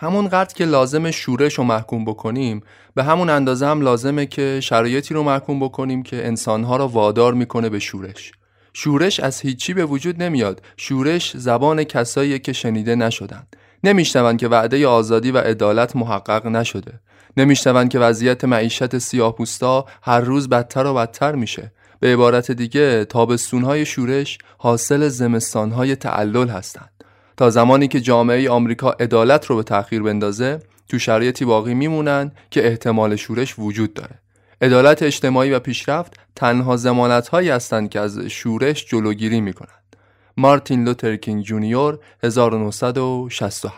همون قدر که لازم شورش رو محکوم بکنیم به همون اندازه هم لازمه که شرایطی رو محکوم بکنیم که انسانها را وادار می‌کنه به شورش. شورش از هیچی به وجود نمیاد. شورش زبان کسایی که شنیده نشدن. نمیشنون که وعده آزادی و عدالت محقق نشده. نمیشنون که وضعیت معیشت سیاهپوستا هر روز بدتر و بدتر میشه. به عبارت دیگه تابستونهای شورش حاصل زمستانهای تعلل هستند. تا زمانی که جامعه آمریکا عدالت رو به تأخیر بندازه تو شرایطی باقی میمونن که احتمال شورش وجود داره. عدالت اجتماعی و پیشرفت تنها زمانت هایی هستند که از شورش جلوگیری می‌کنند. مارتین لوتر کینگ جونیور 1967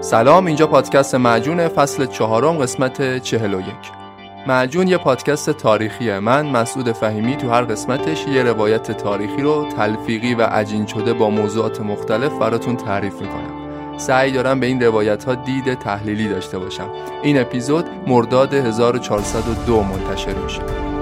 سلام اینجا پادکست معجون فصل چهارم قسمت چهل و یک. معجون یه پادکست تاریخیه. من مسعود فهیمی تو هر قسمتش یه روایت تاریخی رو تلفیقی و عجین شده با موضوعات مختلف براتون تعریف می‌کنم. سعی دارم به این روایت ها دید تحلیلی داشته باشم. این اپیزود مرداد 1402 منتشر میشه.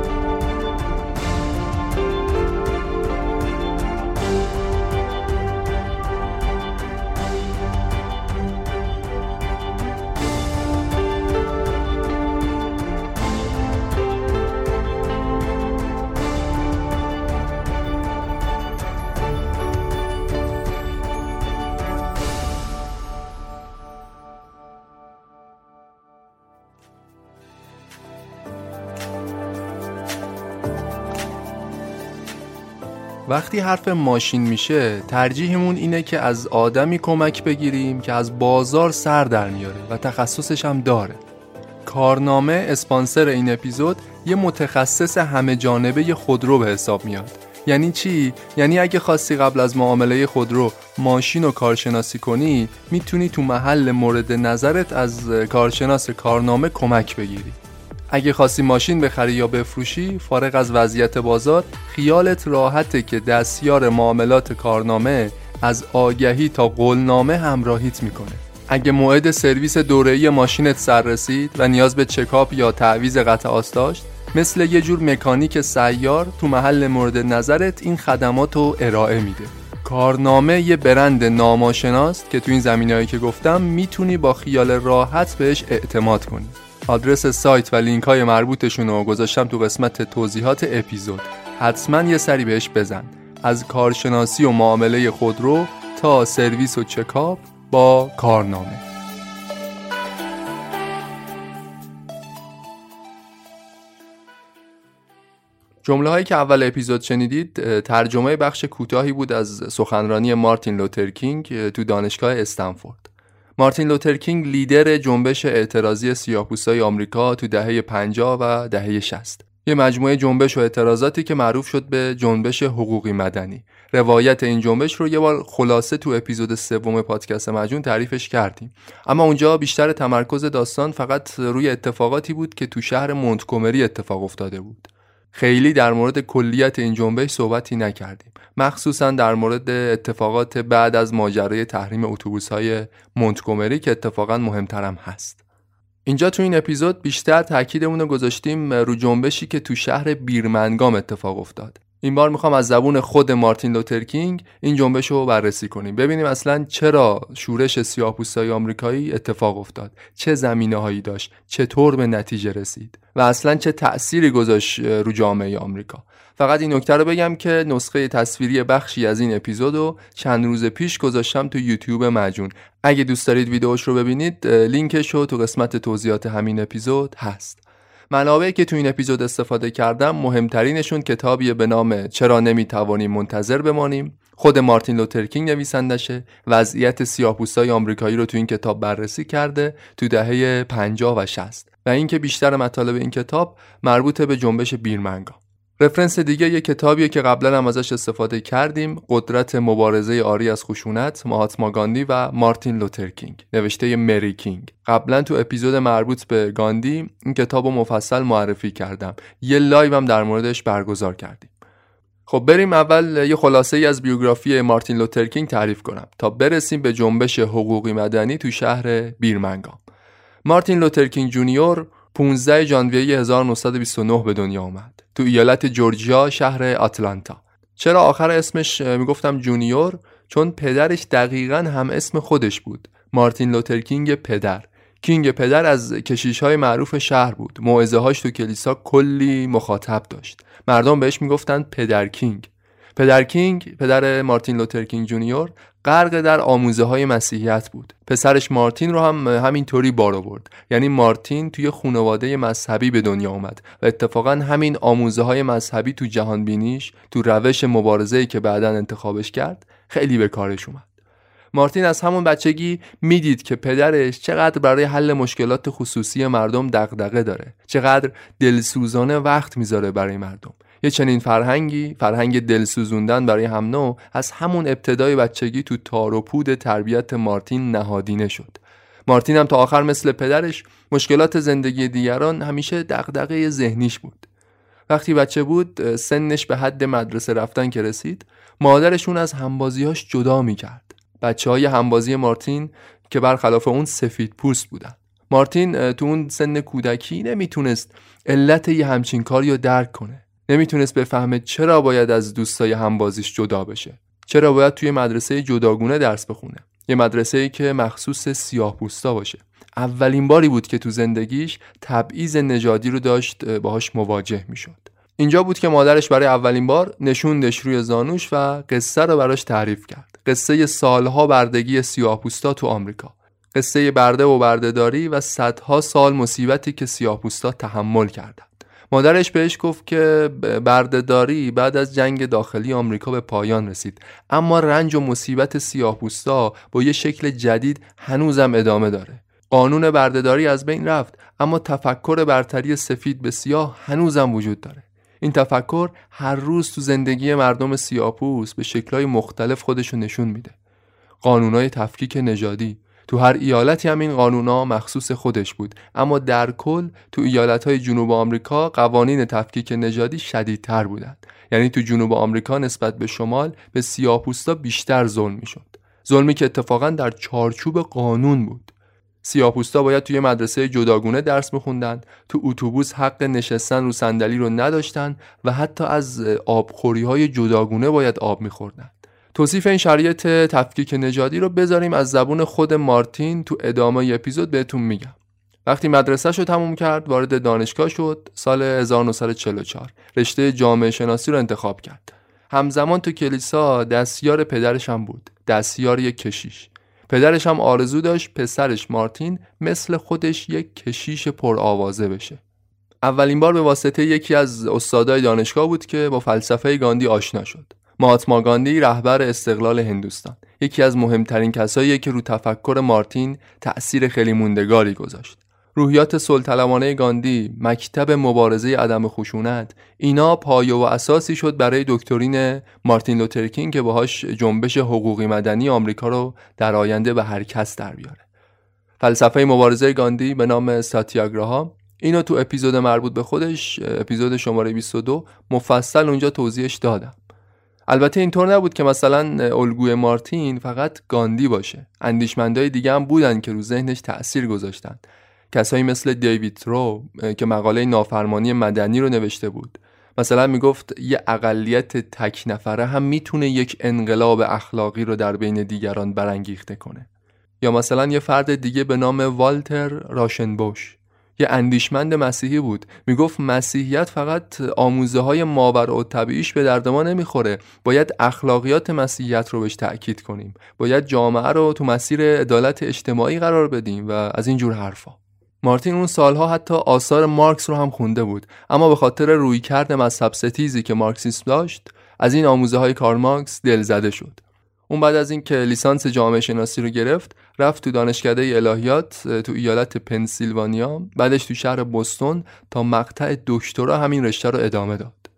وقتی حرف ماشین میشه ترجیحمون اینه که از آدمی کمک بگیریم که از بازار سر در میاره و تخصصش هم داره. کارنامه اسپانسر این اپیزود یه متخصص همه جانبه خودرو به حساب میاد. یعنی چی؟ یعنی اگه خواستی قبل از معامله خودرو ماشین رو کارشناسی کنی می‌تونی تو محل مورد نظرت از کارشناس کارنامه کمک بگیری. اگه خواستی ماشین بخری یا بفروشی فارغ از وضعیت بازار خیالت راحته که دستیار معاملات کارنامه از آگهی تا قولنامه همراهیت می‌کنه. اگه موعد سرویس دوره‌ای ماشینت سر رسید و نیاز به چکاپ یا تعویز قطع داشت مثل یه جور مکانیک سیار تو محل مورد نظرت این خدمات رو ارائه میده. کارنامه یه برند ناماشناست که تو این زمینه‌ای که گفتم می‌تونی با خیال راحت بهش اعتماد کنی. آدرس سایت و لینک های مربوطشون رو گذاشتم تو قسمت توضیحات اپیزود. حتما یه سری بهش بزن. از کارشناسی و معامله خودرو تا سرویس و چکاپ با کارنامه. جمله هایی که اول اپیزود شنیدید ترجمه بخش کوتاهی بود از سخنرانی مارتین لوترکینگ تو دانشگاه استنفورد. مارتین لوترکینگ لیدر جنبش اعتراضی سیاه‌پوستای آمریکا تو دهه 50 و دهه 60 یه مجموعه جنبش و اعتراضاتی که معروف شد به جنبش حقوقی مدنی. روایت این جنبش رو یه بار خلاصه تو اپیزود سوم پادکست مجون تعریفش کردیم. اما اونجا بیشتر تمرکز داستان فقط روی اتفاقاتی بود که تو شهر مونتگومری اتفاق افتاده بود. خیلی در مورد کلیت این جنبش صحبتی نکردیم. مخصوصا در مورد اتفاقات بعد از ماجرای تحریم اتوبوس های مونتگومری که اتفاقا مهمترم هست. اینجا تو این اپیزود بیشتر تاکیدمون رو گذاشتیم رو جنبشی که تو شهر بیرمنگام اتفاق افتاد. این بار می‌خوام از زبون خود مارتین لوترکینگ این جنبش رو بررسی کنیم. ببینیم اصلا چرا شورش سیاه‌پوستای آمریکایی اتفاق افتاد. چه زمینه هایی داشت؟ چطور به نتیجه رسید؟ و اصلا چه تأثیری گذاشت رو جامعه آمریکا؟ فقط این نکته رو بگم که نسخه تصویری بخشی از این اپیزود رو چند روز پیش گذاشتم تو یوتیوب مجون. اگه دوست دارید ویدیوش رو ببینید لینکش رو تو قسمت توضیحات همین اپیزود هست. منابعی که تو این اپیزود استفاده کردم مهمترینشون کتابی به نام چرا نمی‌توانیم منتظر بمانیم. خود مارتین لوترکینگ نویسندشه. وضعیت سیاه‌پوستای آمریکایی رو تو این کتاب بررسی کرده تو دهه 50 و 60 و اینکه بیشتر مطالب این کتاب مربوط به جنبش بیرمنگامه. رفرنس دیگه یه کتابیه که قبلا هم ازش استفاده کردیم قدرت مبارزه عاری از خشونت مهاتما گاندی و مارتین لوتر کینگ نوشته مری کینگ. قبلا تو اپیزود مربوط به گاندی این کتاب رو مفصل معرفی کردم. یه لایو هم در موردش برگزار کردیم. خب بریم اول یه خلاصه ای از بیوگرافی مارتین لوتر کینگ تعریف کنم. تا برسیم به جنبش حقوقی مدنی تو شهر بیرمنگام. مارتین لوتر کینگ جونیور 15 ژانویه 1929 به دنیا آمد. تو ایالت جورجیا شهر آتلانتا. چرا آخر اسمش می‌گفتم جونیور؟ چون پدرش دقیقا هم اسم خودش بود. مارتین لوتر کینگ پدر. کینگ پدر از کشیش های معروف شهر بود. موعظه هاش تو کلیسا کلی مخاطب داشت. مردم بهش می‌گفتند پدر کینگ. پدر کینگ پدر مارتین لوتر کینگ جونیور غرق در آموزه های مسیحیت بود. پسرش مارتین رو هم همینطوری بار آورد. یعنی مارتین توی خانواده مذهبی به دنیا اومد و اتفاقا همین آموزه های مذهبی تو جهان بینیش تو روش مبارزه که بعدا انتخابش کرد خیلی به کارش اومد. مارتین از همون بچگی می‌دید که پدرش چقدر برای حل مشکلات خصوصی مردم دغدغه داره چقدر دلسوزانه وقت می‌ذاره برای مردم. یه چنین فرهنگی فرهنگ دلسوزوندن برای هم نوع از همون ابتدای بچگی تو تار و پود تربیت مارتین نهادینه شد. مارتین هم تا آخر مثل پدرش مشکلات زندگی دیگران همیشه دغدغه ذهنیش بود. وقتی بچه بود سنش به حد مدرسه رفتن که رسید مادرشون از همبازیهاش جدا می‌کرد. بچه های همبازی مارتین که برخلاف اون سفید پوست بودن. مارتین تو اون سن کودکی نمی‌تونست علت یه همچین کاری رو درک کنه. نمی‌تونست بفهمه چرا باید از دوستای همبازیش جدا بشه. چرا باید توی مدرسه جداگونه درس بخونه. یه مدرسه ای که مخصوص سیاه پوستا باشه. اولین باری بود که تو زندگیش تبعیض نژادی رو داشت باهاش مواجه می‌شد. اینجا بود که مادرش برای اولین بار نشوندش روی زانوش و قصه رو براش تعریف کرد. قصه سالها بردگی سیاهپوستا تو آمریکا. قصه برده و بردهداری و صدها سال مصیبتی که سیاهپوستا تحمل کردن مادرش بهش گفت که بردهداری بعد از جنگ داخلی آمریکا به پایان رسید. اما رنج و مصیبت سیاهپوستا با یه شکل جدید هنوزم ادامه داره. قانون بردهداری از بین رفت اما تفکر برتری سفید به سیاه هنوزم وجود داره. این تفکر هر روز تو زندگی مردم سیاهپوست به شکلهای مختلف خودشو نشون میده. قانونهای تفکیک نژادی تو هر ایالتی هم این قانونا مخصوص خودش بود. اما در کل تو ایالت های جنوب آمریکا قوانین تفکیک نژادی شدیدتر بودند. یعنی تو جنوب آمریکا نسبت به شمال به سیاهپوستا بیشتر ظلم می‌شد. ظلمی که اتفاقا در چارچوب قانون بود. سیاهپوستا باید توی مدرسه جداگونه درس میخوندن تو اتوبوس حق نشستن رو صندلی رو نداشتن و حتی از آبخوری های جداگونه باید آب میخوردن. توصیف این شرایط تفکیک نژادی رو بذاریم از زبون خود مارتین تو ادامه اپیزود بهتون میگم. وقتی مدرسه رو تموم کرد وارد دانشگاه شد سال 1944 رشته جامعه شناسی رو انتخاب کرد. همزمان تو کلیسا دستیار پدرش هم بود دستیار یک کشیش. پدرش هم آرزو داشت پسرش مارتین مثل خودش یک کشیش پرآوازه بشه. اولین بار به واسطه یکی از استادای دانشگاه بود که با فلسفه گاندی آشنا شد. مهاتما گاندی رهبر استقلال هندوستان. یکی از مهمترین کسایی که رو تفکر مارتین تأثیر خیلی موندگاری گذاشت. روحیات سلطلمانه گاندی مکتب مبارزه عدم خشونت اینا پایه و اساسی شد برای دکترین مارتین لوترکین که باهاش جنبش حقوقی مدنی آمریکا رو در آینده به حرکت در بیاره. فلسفه مبارزه گاندی به نام ساتیاگراها. اینو تو اپیزود مربوط به خودش اپیزود شماره 22 مفصل اونجا توضیحش دادم. البته اینطور نبود که مثلا الگوی مارتین فقط گاندی باشه. اندیشمندای دیگه هم بودن که رو ذهنش تأثیر گذاشتن. کسایی مثل دیوید رو که مقاله نافرمانی مدنی رو نوشته بود. مثلا می‌گفت یه اقلیت تک نفره هم می‌تونه یک انقلاب اخلاقی رو در بین دیگران برانگیخته کنه. یا مثلا یه فرد دیگه به نام والتر راشنبوش. یه اندیشمند مسیحی بود. می‌گفت مسیحیت فقط آموزه های ماور و طبیعیش به درد ما نمی‌خوره. باید اخلاقیات مسیحیت رو بهش تأکید کنیم. باید جامعه رو تو مسیر عدالت اجتماعی قرار بدیم و از این جور حرفا. مارتین اون سالها حتی آثار مارکس رو هم خونده بود. اما به خاطر رویکرد مذهب ستیزی که مارکسیسم داشت از این آموزه های کار مارکس دلزده شد. اون بعد از اینکه لیسانس جامعه شناسی رو گرفت رفت تو دانشکده الهیات تو ایالت پنسیلوانیا بعدش تو شهر بوستون تا مقطع دکترا همین رشته رو ادامه داد.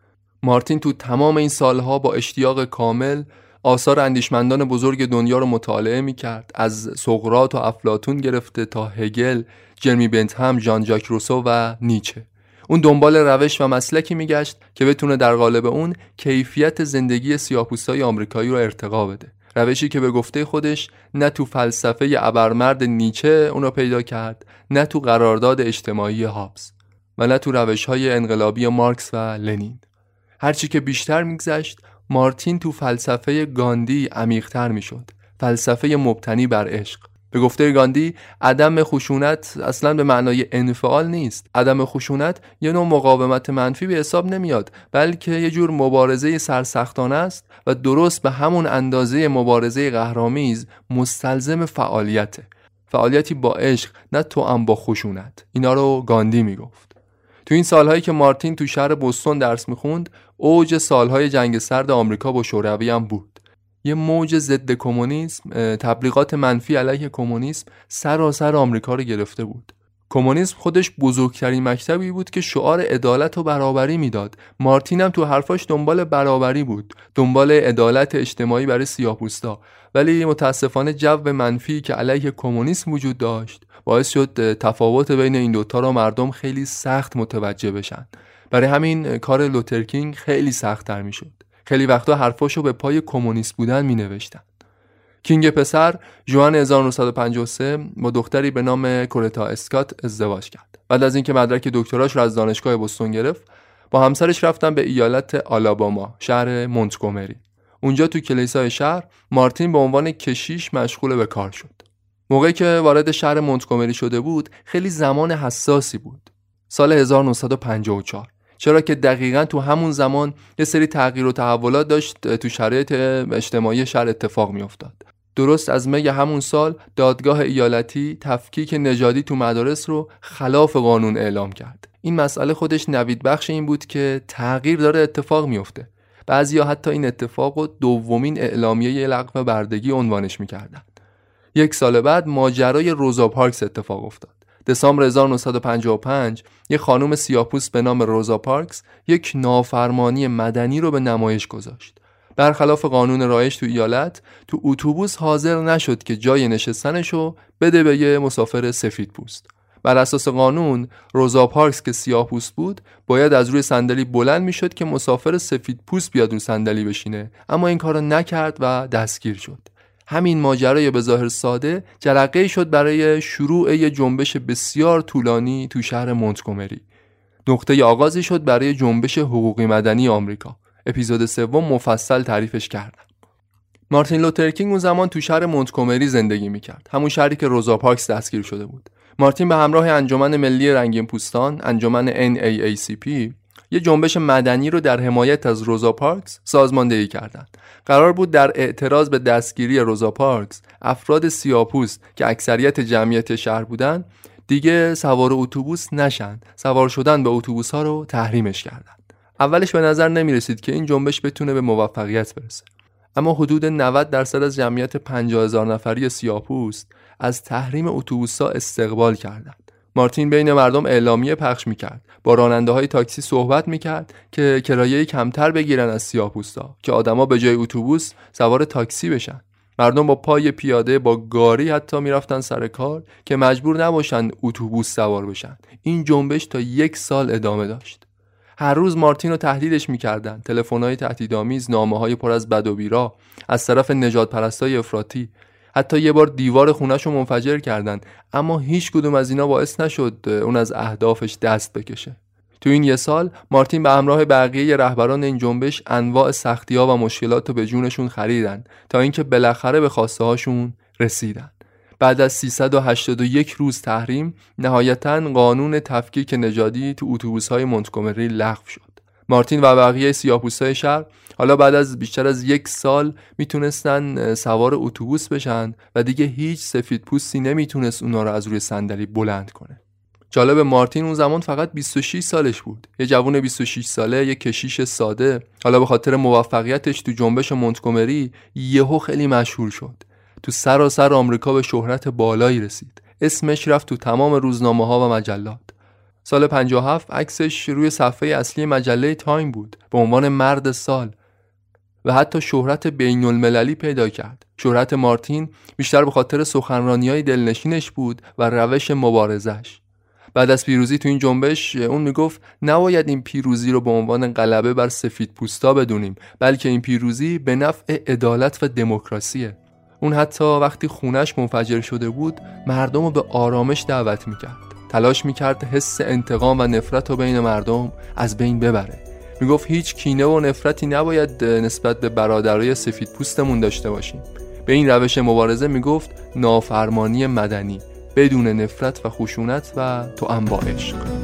مارتین تو تمام این سالها با اشتیاق کامل آثار اندیشمندان بزرگ دنیا رو مطالعه می کرد از سقرات و افلاتون گرفته تا هگل، جرمی بنتهم، ژان ژاک روسو و نیچه. اون دنبال روش و مسلکی میگشت که بتونه در قالب اون کیفیت زندگی سیاپوستای آمریکایی رو ارتقا بده. روشی که به گفته خودش نه تو فلسفه ابرمرد نیچه اونو پیدا کرد نه تو قرارداد اجتماعی هابز و نه تو روش های انقلابی مارکس و لنین. هرچی که بیشتر میگذشت مارتین تو فلسفه گاندی عمیقتر می‌شد. فلسفه مبتنی بر عشق. به گفته گاندی عدم خشونت اصلا به معنای انفعال نیست. عدم خشونت یه نوع مقاومت منفی به حساب نمیاد بلکه یه جور مبارزه سرسختانه است و درست به همون اندازه مبارزه قهرامیز مستلزم فعالیته. فعالیتی با عشق نه تو هم با خشونت. اینا رو گاندی می‌گفت. تو این سالهایی که مارتین تو شهر بوستون درس می‌خوند اوج سالهای جنگ سرد آمریکا با شوروی هم بود. یه موج ضد کمونیسم تبلیغات منفی علیه کمونیسم سراسر آمریکا رو گرفته بود. کمونیسم خودش بزرگترین مکتبی بود که شعار عدالت و برابری می‌داد. مارتین هم تو حرفاش دنبال برابری بود دنبال عدالت اجتماعی برای سیاه‌پوستا. ولی متاسفانه جو منفی که علیه کمونیسم وجود داشت باعث شد تفاوت بین این دوتا رو مردم خیلی سخت متوجه بشن. برای همین کار لوترکینگ خیلی سختتر می‌شد. خیلی وقتا حرفاشو به پای کمونیست بودن می نوشتن. کینگ پسر جوان 1953 با دختری به نام کورتا اسکات ازدواج کرد. بعد از اینکه مدرک دکتراش رو از دانشگاه بوستون گرفت، با همسرش رفتن به ایالت آلاباما، شهر مونتگومری. اونجا تو کلیسای شهر مارتین به عنوان کشیش مشغول به کار شد. موقعی که وارد شهر مونتگومری شده بود، خیلی زمان حساسی بود. سال 1954 چرا که دقیقا تو همون زمان یه سری تغییر و تحولات داشت تو شرایط اجتماعی شهر اتفاق میافتاد. درست از می همون سال دادگاه ایالتی تفکیک نژادی تو مدارس رو خلاف قانون اعلام کرد. این مسئله خودش نوید بخش این بود که تغییر داره اتفاق میفته بعضیا حتی این اتفاق رو دومین اعلامیه لغو بردگی عنوانش می‌کردن. یک سال بعد ماجرای روزا پارکس اتفاق افتاد. دسامبر 1955 یک خانم سیاپوس به نام روزا پارکس یک نافرمانی مدنی رو به نمایش گذاشت. برخلاف قانون رایش تو ایالت تو اتوبوس حاضر نشد که جای نشستنشو بده به یه مسافر سفید پوست. بر اساس قانون روزا پارکس که سیاه پوست بود باید از روی صندلی بلند می‌شد که مسافر سفید پوست بیاد اون صندلی بشینه اما این کارو نکرد و دستگیر شد همین ماجرای به ظاهر ساده جرقه شد برای شروع یه جنبش بسیار طولانی تو شهر مونتگومری. نقطه آغازی شد برای جنبش حقوقی مدنی آمریکا. اپیزود سوم مفصل تعریفش کردم. مارتین لوترکینگ اون زمان تو شهر مونتگومری زندگی می‌کرد. همون شهری که روزا پارکس دستگیر شده بود. مارتین به همراه انجمن ملی رنگین پوستان انجمن NAACP یه جنبش مدنی رو در حمایت از روزا پارکس سازماندهی کردند. قرار بود در اعتراض به دستگیری روزا پارکس افراد سیاپوست که اکثریت جمعیت شهر بودند دیگه سوار اتوبوس نشن سوار شدن به اتوبوس ها رو تحریمش کردند. اولش به نظر نمی رسید که این جنبش بتونه به موفقیت برسه اما حدود 90 درصد از جمعیت 50 هزار نفری سیاپوست از تحریم اتوبوس ها استقبال کردند مارتین بین مردم اعلامیه پخش می‌کرد. با راننده های تاکسی صحبت می‌کرد که کرایه کمتر بگیرن از سیاه‌پوستا که آدما به جای اتوبوس سوار تاکسی بشن. مردم با پای پیاده با گاری حتی می‌رفتن سر کار که مجبور نباشند اتوبوس سوار بشن. این جنبش تا یک سال ادامه داشت. هر روز مارتین رو تهدیدش می‌کردن. تلفن‌های تهدیدآمیز نامه های پر از بد و بیرا از طرف نجات پرستای افراطی. حتی یه بار دیوار خونش رو منفجر کردن. اما هیچ کدوم از اینا باعث نشد اون از اهدافش دست بکشه. تو این یه سال مارتین به همراه بقیه رهبران این جنبش انواع سختی ها و مشکلات رو به جونشون خریدن تا اینکه بالاخره به خواسته هاشون رسیدن. بعد از 381 روز تحریم نهایتا قانون تفکیک نژادی تو اتوبوس های مونتگومری لغو شد. مارتین و بقیه سیاه‌پوستای شهر حالا بعد از بیشتر از یک سال می‌تونستن سوار اتوبوس بشن و دیگه هیچ سفید پوستی نمی‌تونست اونا رو از روی صندلی بلند کنه. جالب مارتین اون زمان فقط 26 سالش بود. یه جوون 26 ساله یه کشیش ساده. حالا به خاطر موفقیتش تو جنبش مونتگومری یهو خیلی مشهور شد. تو سراسر آمریکا به شهرت بالایی رسید. اسمش رفت تو تمام روزنامه ها و مجلات. سال 57 عکسش روی صفحه اصلی مجله تایم بود به عنوان مرد سال. و حتی شهرت بین المللی پیدا کرد. شهرت مارتین بیشتر به خاطر سخنرانی های دلنشینش بود و روش مبارزش بعد از پیروزی تو این جنبش اون می‌گفت نباید این پیروزی رو به عنوان غلبه بر سفید پوستا بدونیم بلکه این پیروزی به نفع عدالت و دموکراسیه. اون حتی وقتی خونش منفجر شده بود مردم رو به آرامش دعوت می‌کرد. تلاش می‌کرد حس انتقام و نفرت رو بین مردم از بین ببره. می‌گفت هیچ کینه و نفرتی نباید نسبت به برادرای سفید پوستمون داشته باشیم. به این روش مبارزه می‌گفت نافرمانی مدنی بدون نفرت و خشونت و تو با عشق.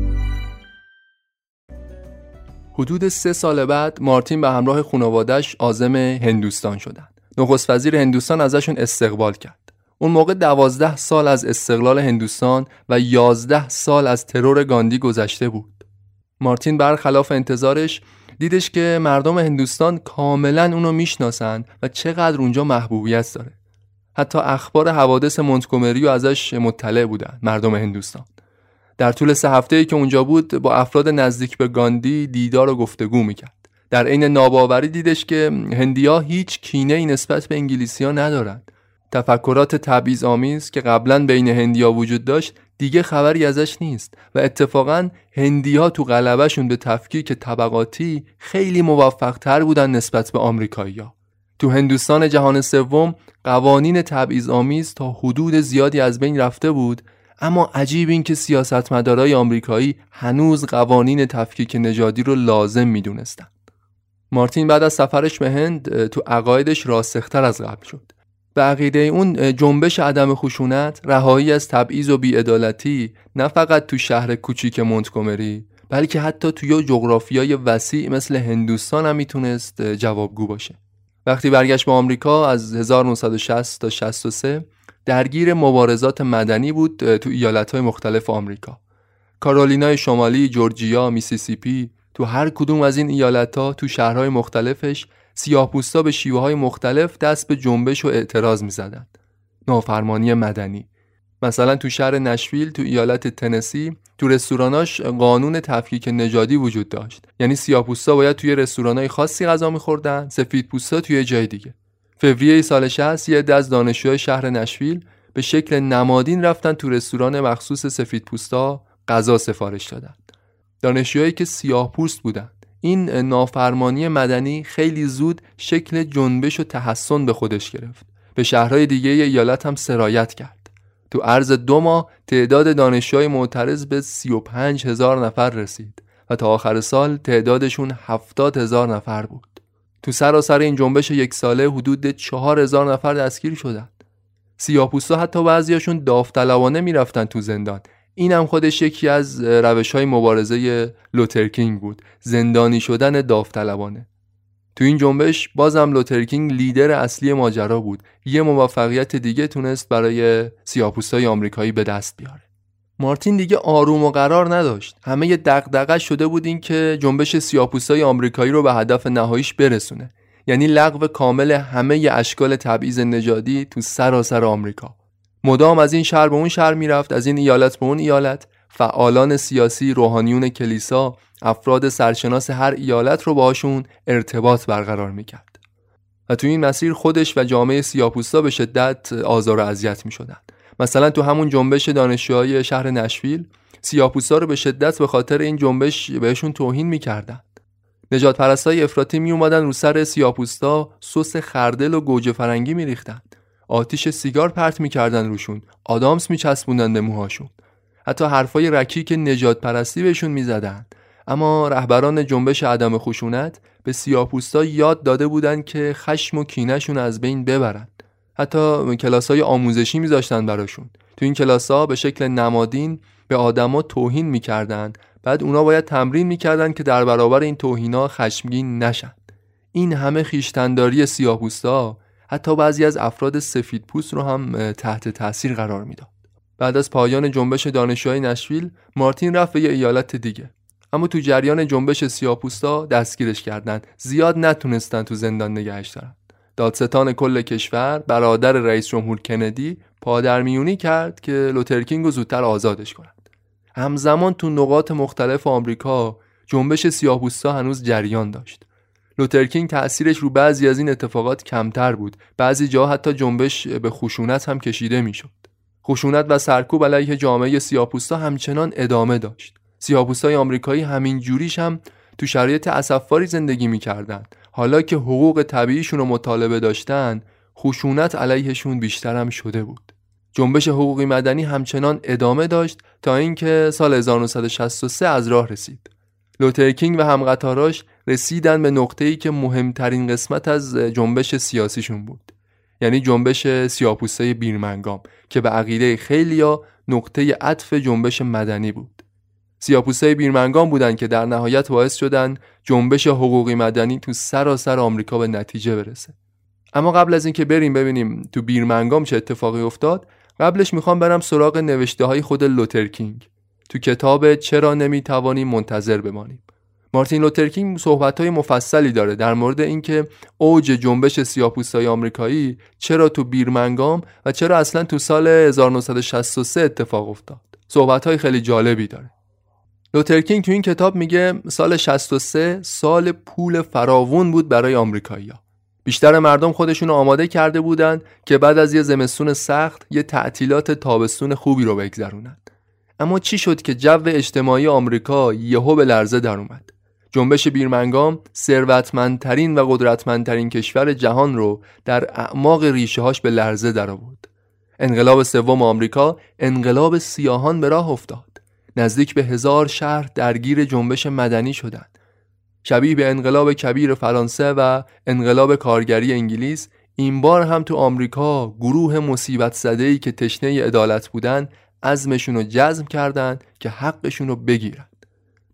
حدود سه سال بعد مارتین به همراه خانوادش عازم هندوستان شدند. نخست وزیر هندوستان ازشون استقبال کرد. اون موقع دوازده سال از استقلال هندوستان و یازده سال از ترور گاندی گذشته بود. مارتین برخلاف انتظارش دیدش که مردم هندوستان کاملا اونو می‌شناسن و چقدر اونجا محبوبیت داره. حتی اخبار حوادث مونتگومری ازش مطلع بودن مردم هندوستان. در طول سه هفته که اونجا بود با افراد نزدیک به گاندی دیدار و گفتگو می‌کرد در عین ناباوری دیدش که هندیا هیچ کینه ای نسبت به انگلیسی ها ندارند تفکرات تبعیض آمیز که قبلا بین هندیا وجود داشت دیگه خبری ازش نیست و اتفاقا هندیا تو غلبهشون به تفکیک طبقاتی خیلی موفق تر بودن نسبت به آمریکایی‌ها. تو هندوستان جهان سوم قوانین تبعیض آمیز تا حدود زیادی از بین رفته بود اما عجیب این که سیاستمدارای آمریکایی هنوز قوانین تفکیک نژادی رو لازم می‌دونستند. مارتین بعد از سفرش به هند تو عقایدش راسختر از قبل شد. به عقیده اون جنبش عدم خشونت، رهایی از تبعیض و بیعدالتی نه فقط تو شهر کوچیک مونتگومری بلکه حتی توی جغرافیای وسیع مثل هندوستان هم می‌تونست جوابگو باشه. وقتی برگشت به آمریکا از 1960 تا 63 درگیر مبارزات مدنی بود تو ایالتهای مختلف آمریکا. کارولینای شمالی، جورجیا، میسیسیپی تو هر کدوم از این ایالتها تو شهرهای مختلفش سیاهپوستا به شیوه های مختلف دست به جنبش و اعتراض می زدن. نافرمانی مدنی مثلا تو شهر نشویل تو ایالت تنسی تو رستوراناش قانون تفکیک نژادی وجود داشت یعنی سیاه‌پوستا باید توی رستورانای خاصی غذا می‌خوردن سفیدپوستا توی جای دیگه فوریه سال 60 یه از دانشجوهای شهر نشویل به شکل نمادین رفتن تو رستوران مخصوص سفیدپوستا غذا سفارش دادن. دانشجوهایی که سیاه پوست بودن. این نافرمانی مدنی خیلی زود شکل جنبش و تحسن به خودش گرفت. به شهرهای دیگه ایالت هم سرایت کرد. تو عرض دو ماه تعداد دانشجوهای معترض به 35 هزار نفر رسید و تا آخر سال تعدادشون 70 هزار نفر بود. تو سراسر این جنبش یک ساله حدود 4 هزار نفر دستگیر شدند سیاپوستا حتی بعضیاشون داوطلبانه می‌رفتن تو زندان. این هم خودش یکی از روش های مبارزه لوترکینگ بود زندانی شدن داوطلبانه. تو این جنبش بازم لوترکینگ لیدر اصلی ماجرا بود. یه موفقیت دیگه تونست برای سیاپوستای آمریکایی به دست بیاره. مارتین دیگه آروم و قرار نداشت. همه دغدغه‌ش شده بود این که جنبش سیاپوستای آمریکایی رو به هدف نهاییش برسونه. یعنی لغو کامل همه اشکال تبعیض نژادی تو سراسر آمریکا. مدام از این شهر به اون شهر می‌رفت از این ایالت به اون ایالت. فعالان سیاسی روحانیون کلیسا افراد سرشناس هر ایالت رو باشون ارتباط برقرار می‌کرد. و تو این مسیر خودش و جامعه سیاپوستا به شدت آزار و اذیت می‌شدن مثلا تو همون جنبش دانشجوهای شهر نشویل سیاپوستا رو به شدت به خاطر این جنبش بهشون توهین می‌کردن. نجات پرستای افراطی می اومدن رو سر سیاپوستا سس خردل و گوجه فرنگی میریختن. آتیش سیگار پرت می‌کردن روشون. آدامس میچسبوندن به موهاشون. حتی حرفای رکیک نجات پرستی بهشون می‌زدن. اما رهبران جنبش عدم خشونت به سیاپوستا یاد داده بودند که خشم و کینهشون از بین ببرن. حتی کلاس های آموزشی میذاشتن براشون. تو این کلاس ها به شکل نمادین به آدما توهین می‌کردند. بعد اونا باید تمرین می‌کردن که در برابر این توهینا خشمگین نشن. این همه خیشتنداری سیاپوستا حتی بعضی از افراد سفید پوست رو هم تحت تاثیر قرار می‌داد. بعد از پایان جنبش دانشجوهای نشویل مارتین رفت به یه ایالت دیگه. اما تو جریان جنبش سیاپوستا دستگیرش کردند. زیاد نتونستن تو زندان نگهش دارن. دادستان کل کشور برادر رئیس جمهور کندی پادرمیونی کرد که لوترکینگ رو زودتر آزادش کنند. همزمان تو نقاط مختلف آمریکا جنبش سیاپوستا هنوز جریان داشت. لوترکینگ تأثیرش رو بعضی از این اتفاقات کمتر بود. بعضی جا حتی جنبش به خشونت هم کشیده می‌شد. خشونت و سرکوب علیه جامعه سیاپوستا همچنان ادامه داشت. سیاپوستای آمریکایی همین جوریش هم تو شرایط اسفاری زندگی می‌کردن حالا که حقوق طبیعیشون رو مطالبه داشتن خشونت علیهشون بیشتر هم شده بود. جنبش حقوقی مدنی همچنان ادامه داشت تا اینکه سال 1963 از راه رسید. لوترکینگ و همقطاراش رسیدن به نقطه ای که مهمترین قسمت از جنبش سیاسیشون بود. یعنی جنبش سیاپوسته بیرمنگام که به عقیده خیلیا نقطه عطف جنبش مدنی بود. سیاپوسته بیرمنگام بودند که در نهایت باعث شدن جنبش حقوقی مدنی تو سراسر آمریکا به نتیجه برسه. اما قبل از اینکه بریم ببینیم تو بیرمنگام چه اتفاقی افتاد قبلش می‌خوام برم سراغ نوشته های خود لوترکینگ تو کتاب چرا نمی‌توانیم منتظر بمانیم؟ مارتین لوترکینگ صحبت های مفصلی داره در مورد اینکه اوج جنبش سیاپوستای آمریکایی چرا تو بیرمنگام و چرا اصلا تو سال 1963 اتفاق افتاد. صحبت های خیلی جالبی داره. لوترکینگ تو این کتاب میگه سال 63 سال پول فراوون بود برای آمریکایی‌ها بیشتر مردم خودشون آماده کرده بودند که بعد از یه زمستون سخت یه تعطیلات تابستون خوبی رو بگذرونند اما چی شد که جو اجتماعی آمریکا یهو به لرزه در اومد جنبش بیرمنگام ثروتمندترین و قدرتمندترین کشور جهان رو در اعماق ریشه هاش به لرزه در آورد. انقلاب سوم آمریکا انقلاب سیاهان به راه افتاد. نزدیک به هزار شهر درگیر جنبش مدنی شدند. شبیه به انقلاب کبیر فرانسه و انقلاب کارگری انگلیس این بار هم تو آمریکا گروه مصیبت زده ای که تشنه عدالت بودن عزمشون رو جزم کردند که حقشون رو بگیرن.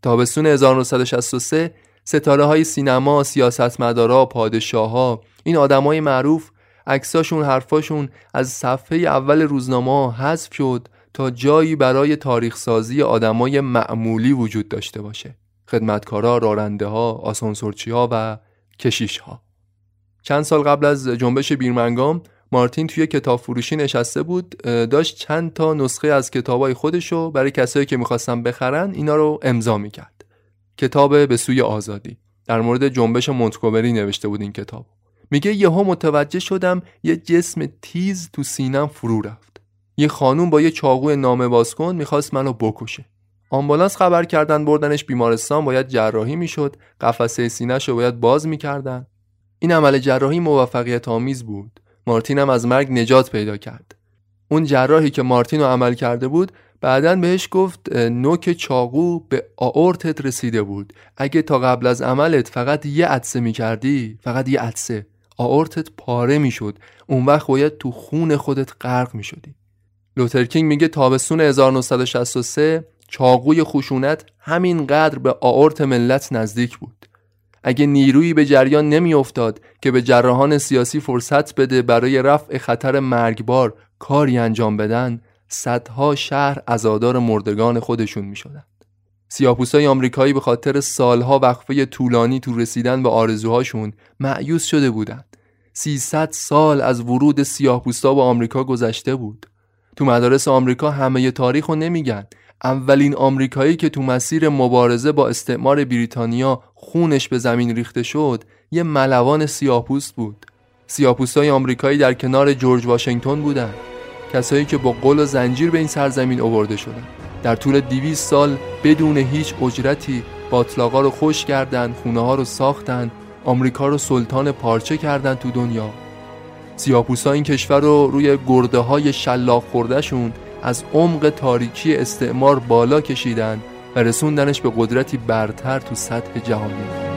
تابستون 1963 ستاره های سینما، سیاستمدارا، پادشاه این آدمای معروف عکساشون حرفاشون از صفحه اول روزنامه حذف شد تا جایی برای تاریخ سازی آدمای معمولی وجود داشته باشه. خدمتکارا، راننده ها، آسانسورچی ها و کشیش ها چند سال قبل از جنبش بیرمنگام مارتین توی کتاب فروشی نشسته بود داشت چند تا نسخه از کتابای خودشو برای کسایی که می‌خواستن بخرن اینا رو امضا می‌کرد. کتاب به سوی آزادی. در مورد جنبش مونتگومری نوشته بود این کتاب. میگه یهو متوجه شدم یه جسم تیز تو سینم فرو رفت. یه خانوم با یه چاقوی نامه باز کن می‌خواست منو بکشه. آمبولانس خبر کردن بردنش بیمارستان باید جراحی می‌شد. قفسه سینهش رو باید باز می‌کردن. این عمل جراحی موفقیت آمیز بود. مارتین هم از مرگ نجات پیدا کرد. اون جراحی که مارتین رو عمل کرده بود بعدا بهش گفت نوک چاقو به آورتت رسیده بود. اگه تا قبل از عملت فقط یه عدسه می‌کردی فقط یه عدسه آورتت پاره می‌شد. اون وقت باید تو خون خودت غرق می‌شدی. لوترکینگ میگه تابستون 1963 چاقوی خشونت همینقدر به آورت ملت نزدیک بود اگه نیرویی به جریان نمیافتاد که به جراحان سیاسی فرصت بده برای رفع خطر مرگبار کاری انجام بدن صدها شهر ازادار مردگان خودشون می شدن. سیاپوسای آمریکایی به خاطر سالها وقفه طولانی تو رسیدن به آرزوهاشون معیوس شده بودند. 300 سال از ورود سیاهپوستا به آمریکا گذشته بود. تو مدارس آمریکا همه تاریخ رو نمیگن. اولین آمریکایی که تو مسیر مبارزه با استعمار بریتانیا خونش به زمین ریخته شد یه ملوان سیاپوست بود. سیاپوستای آمریکایی در کنار جورج واشنگتن بودن. کسایی که با قل و زنجیر به این سرزمین آورده شدن. در طول 200 سال بدون هیچ اجرتی باطلاقا رو خوش کردند خونه ها رو ساختن آمریکا رو سلطان پارچه کردن تو دنیا. سیاپوسا این کشور رو روی گرده های شلاق خوردهشون از عمق تاریکی استعمار بالا کشیدن و رسوندنش به قدرتی برتر تو سطح جهانی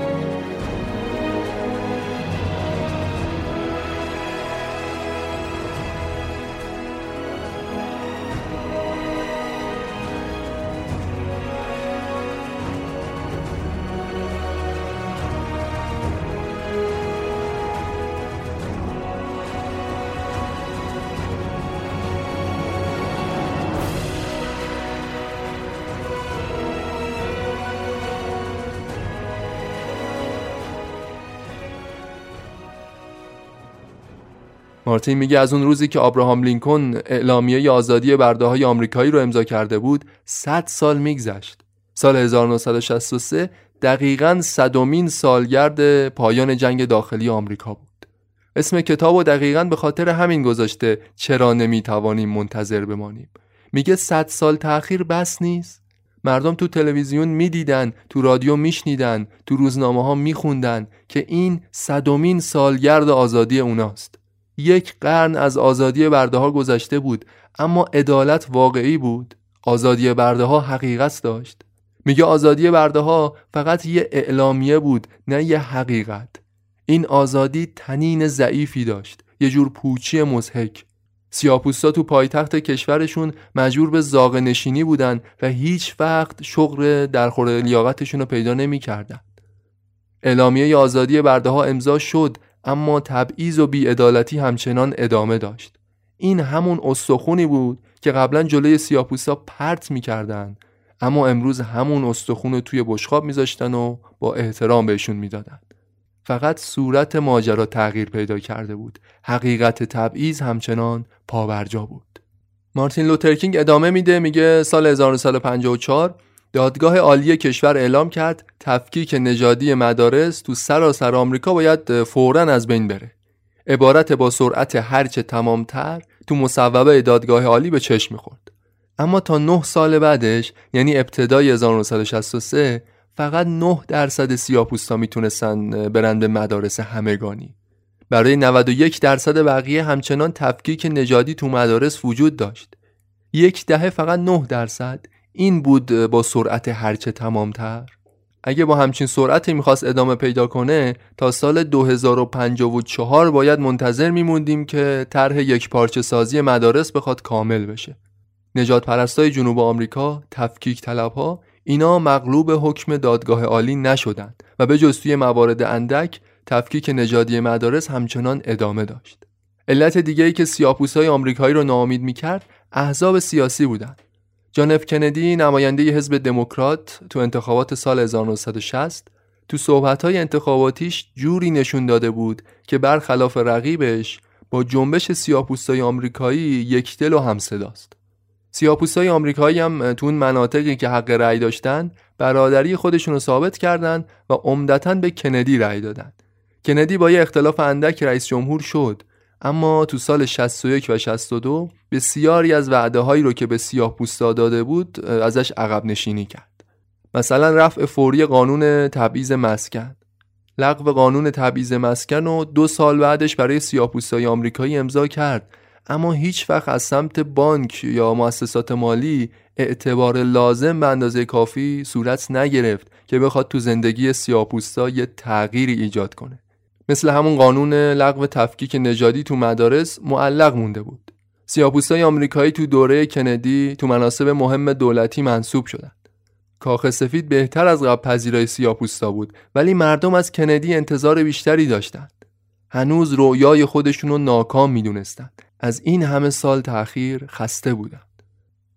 مارتین میگه از اون روزی که آبراهام لینکن اعلامیه آزادی برده های آمریکایی رو امضا کرده بود 100 سال میگذشت. سال 1963 دقیقا صدومین سالگرد پایان جنگ داخلی آمریکا بود. اسم کتاب و دقیقا به خاطر همین گذاشته چرا نمی‌توانیم منتظر بمانیم؟ میگه 100 سال تأخیر بس نیست. مردم تو تلویزیون می‌دیدن تو رادیو میشنیدن تو روزنامه ها میخوندن که این صدومین سالگرد آزادی اوناست. یک قرن از آزادی برده ها گذشته بود اما عدالت واقعی بود. آزادی برده ها حقیقت داشت. میگه آزادی برده ها فقط یه اعلامیه بود نه یه حقیقت. این آزادی تنین ضعیفی داشت یه جور پوچی مزهک سیاپوستا تو پایتخت کشورشون مجبور به زاغ نشینی بودن و هیچ وقت شغل در خور لیاقتشون رو پیدا نمی‌کردن. اعلامیه آزادی برده ها امضا شد اما تبعیض و بیعدالتی همچنان ادامه داشت. این همون استخونی بود که قبلا جلوی سیاپوسا پرت می‌کردن اما امروز همون استخون توی بشخاب میذاشتن و با احترام بهشون می‌دادن فقط صورت ماجرا تغییر پیدا کرده بود. حقیقت تبعیض همچنان پاورجا بود. مارتین لوترکینگ ادامه میده میگه سال 1954 دادگاه عالی کشور اعلام کرد تفکیک نژادی مدارس تو سراسر آمریکا باید فورا از بین بره. عبارت با سرعت هرچه تمامتر تو مصوبه دادگاه عالی به چشم می‌خورد. اما تا 9 سال بعدش یعنی ابتدای 1963 فقط 9 درصد سیاپوستا می‌تونستن برن به مدارس همگانی. برای 91 درصد بقیه همچنان تفکیک نژادی تو مدارس وجود داشت. یک دهه فقط 9 درصد این بود با سرعت هرچه تمامتر. اگه با همچین سرعتی می‌خواست ادامه پیدا کنه تا سال 2054 باید منتظر میموندیم که طرح یک پارچه سازی مدارس بخواد کامل بشه. نجات پرستای جنوب آمریکا تفکیک طلبها اینا مغلوب حکم دادگاه عالی نشدند و به جز موارد اندک تفکیک نژادی مدارس همچنان ادامه داشت. علت دیگه ای که سیاپوسای آمریکایی رو ناامید می‌کرد احزاب سیاسی بودند. جان اف کندی نماینده حزب دموکرات تو انتخابات سال 1960 تو صحبت‌های انتخاباتیش جوری نشون داده بود که برخلاف رقیبش با جنبش سیاپوستای آمریکایی یک دل و همصداست. سیاپوستای آمریکایی هم تو اون مناطقی که حق رأی داشتن برادری خودشون رو ثابت کردند و عمدتا به کندی رأی دادن. کندی با یه اختلاف اندک رئیس جمهور شد اما تو سال 61 و 62 بسیاری از وعده هایی رو که به سیاه پوستا داده بود ازش عقب نشینی کرد. مثلا رفع فوری قانون تبعیض مسکن. لغو قانون تبعیض مسکن و دو سال بعدش برای سیاه‌پوستای آمریکایی امضا کرد. اما هیچ وقت از سمت بانک یا مؤسسات مالی اعتبار لازم به اندازه کافی صورت نگرفت که بخواد تو زندگی سیاه‌پوستا یه تغییری ایجاد کنه. مثل همون قانون لغو تفکیک نژادی تو مدارس معلق مونده بود. سیاپوستای آمریکایی تو دوره کندی تو مناسب مهم دولتی منصوب شدند کاخ سفید بهتر از قبل پذیرای سیاپوستا بود ولی مردم از کندی انتظار بیشتری داشتند. هنوز رویای خودشونو ناکام می‌دونستند. از این همه سال تأخیر خسته بودند.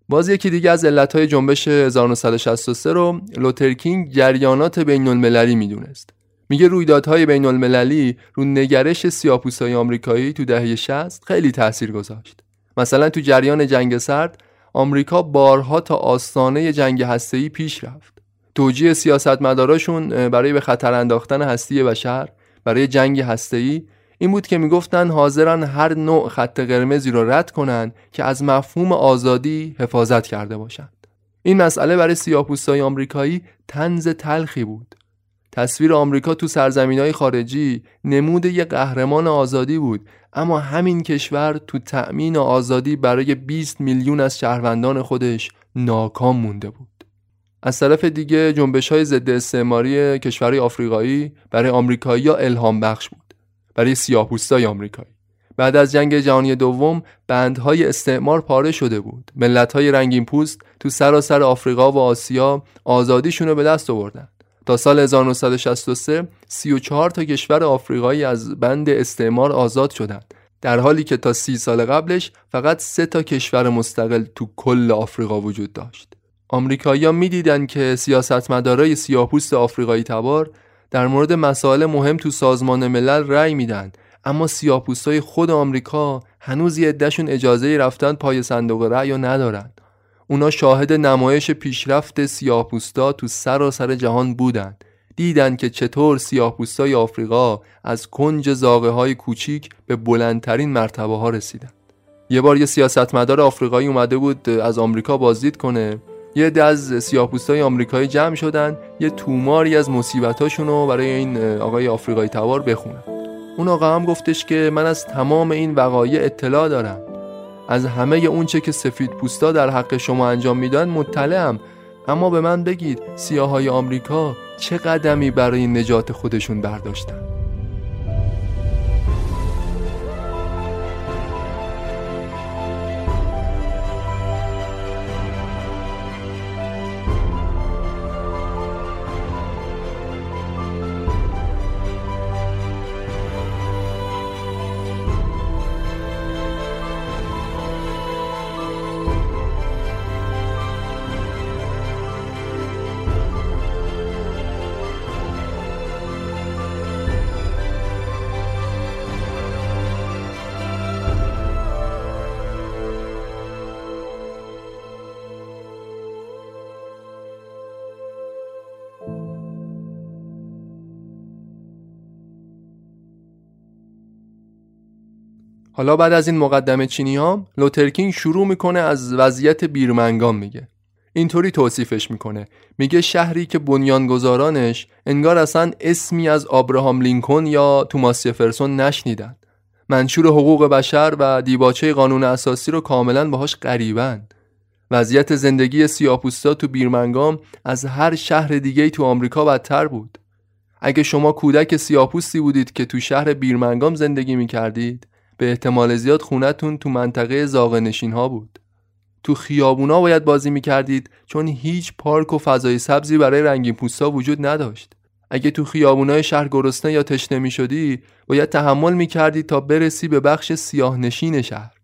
باز یکی دیگه از علتهای جنبش 1963 رو لوترکینگ جریانات بین المللی می‌دونست. میگه رویدادهای بین المللی رو نگرش سیاپوسای آمریکایی تو دهه 60 خیلی تاثیر گذاشت. مثلا تو جریان جنگ سرد آمریکا بارها تا آستانه جنگ هسته‌ای پیش رفت. توجیه سیاستمداراشون برای به خطر انداختن هستی بشر برای جنگ هسته‌ای این بود که می‌گفتن حاضرن هر نوع خط قرمزی رو رد کنن که از مفهوم آزادی حفاظت کرده باشند. این مسئله برای سیاپوستای آمریکایی تنز تلخی بود. تصویر آمریکا تو سرزمین های خارجی نمود یه قهرمان آزادی بود اما همین کشور تو تأمین آزادی برای 20 میلیون از شهروندان خودش ناکام مونده بود. از طرف دیگه جنبش های ضد استعماری کشورهای آفریقایی برای آمریکایی الهام بخش بود برای سیاه‌پوستای آمریکایی. بعد از جنگ جهانی دوم بندهای استعمار پاره شده بود. ملت‌های رنگین پوست تو سراسر آفریقا و آسیا آزادیشون رو به دست آوردن. تا سال 1963 34 تا کشور آفریقایی از بند استعمار آزاد شدند. در حالی که تا سی سال قبلش فقط سه تا کشور مستقل تو کل آفریقا وجود داشت. آمریکایی‌ها می‌دیدند که سیاستمدارای سیاه‌پوست آفریقایی تبار در مورد مسائل مهم تو سازمان ملل رأی میدن اما سیاه‌پوستای خود آمریکا هنوز یه عدهشون اجازه رفتن پای صندوق رأی و ندارن. اونا شاهد نمایش پیشرفت سیاهپوستا تو سراسر جهان بودند. دیدن که چطور سیاهپوستای آفریقا از کنج زاغه های کوچیک به بلندترین مرتبه ها رسیدن یه بار یه سیاستمدار آفریقایی اومده بود از آمریکا بازدید کنه. یه عده از سیاهپوستای آمریکایی جمع شدن یه توماری از مصیبتاشون رو برای این آقای آفریقایی توار بخونن. اون آقا هم گفتش که من از تمام این وقایع اطلاع دارم. از همه اونچه که سفید پوستا در حق شما انجام میدن مطلعم. اما به من بگید سیاهای آمریکا چه قدمی برای نجات خودشون برداشتن؟ حالا بعد از این مقدمه چینی ها لوترکینگ شروع می‌کنه از وضعیت بیرمنگام میگه. اینطوری توصیفش می‌کنه. میگه شهری که بنیانگذارانش انگار اصلا اسمی از آبراهام لینکن یا توماس جفرسون نشنیدن. منشور حقوق بشر و دیباچه قانون اساسی رو کاملا باهاش قریبن. وضعیت زندگی سیاپوستا تو بیرمنگام از هر شهر دیگه تو آمریکا بدتر بود. اگه شما کودک سیاپوستی بودید که تو شهر بیرمنگام زندگی می‌کردید به احتمال زیاد خونتون تو منطقه زاغنشین ها بود. تو خیابونا باید بازی می‌کردید چون هیچ پارک و فضای سبزی برای رنگین پوستا وجود نداشت. اگه تو خیابونای شهر گرسنه یا تشنه می شدی باید تحمل می کردی تا برسی به بخش سیاه نشین شهر.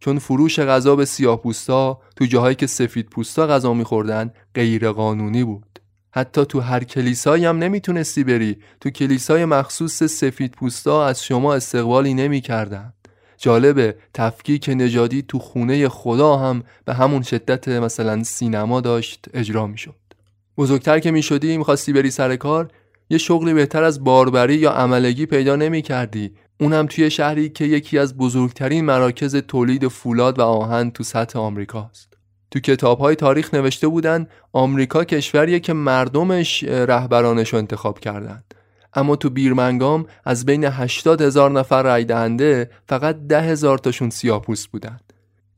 چون فروش غذا به سیاه پوستا تو جاهایی که سفید پوستا غذا میخوردن غیر قانونی بود. حتی تو هر کلیسایی هم نمی‌تونستی بری. تو کلیسای مخصوص سفید پوستا از شما استقبالی نمی‌کردن. جالبه تفکیک نژادی تو خونه خدا هم به همون شدت مثلا سینما داشت اجرا می‌شد. بزرگتر که می‌شدی می‌خواستی بری سر کار یه شغلی بهتر از باربری یا عملگی پیدا نمی کردی اونم توی شهری که یکی از بزرگترین مراکز تولید فولاد و آهن تو سطح آمریکاست تو کتاب های تاریخ نوشته بودن آمریکا کشوریه که مردمش رهبرانش انتخاب کردن. اما تو بیرمنگام از بین 80 هزار نفر رای دهنده فقط ده هزار تاشون سیاپوست بودن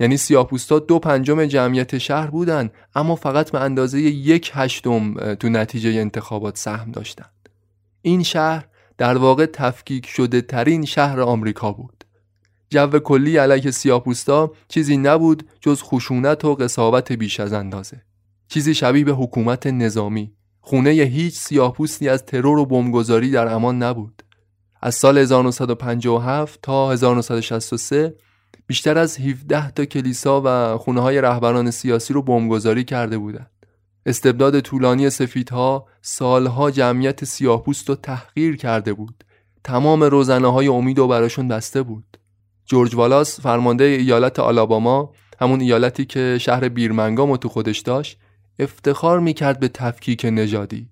یعنی سیاپوستا دو پنجم جمعیت شهر بودن اما فقط به اندازه یک هشتم تو نتیجه انتخابات سهم داشتند. این شهر در واقع تفکیک شده ترین شهر آمریکا بود. جو کلی علیه سیاپوستا چیزی نبود جز خشونت و قصاوت بیش از اندازه. چیزی شبیه به حکومت نظامی. خونه هیچ سیاپوستی از ترور و بمبگذاری در امان نبود. از سال 1957 تا 1963 بیشتر از 17 تا کلیسا و خونه های رهبران سیاسی رو بمبگذاری کرده بودند. استبداد طولانی سفیدها سالها جمعیت سیاهپوست رو تحقیر کرده بود. تمام روزنه های امید و براشون بسته بود. جورج والاس فرمانده ایالت آلاباما همون ایالتی که شهر بیرمنگام تو خودش داشت افتخار می‌کرد به تفکیک نژادی.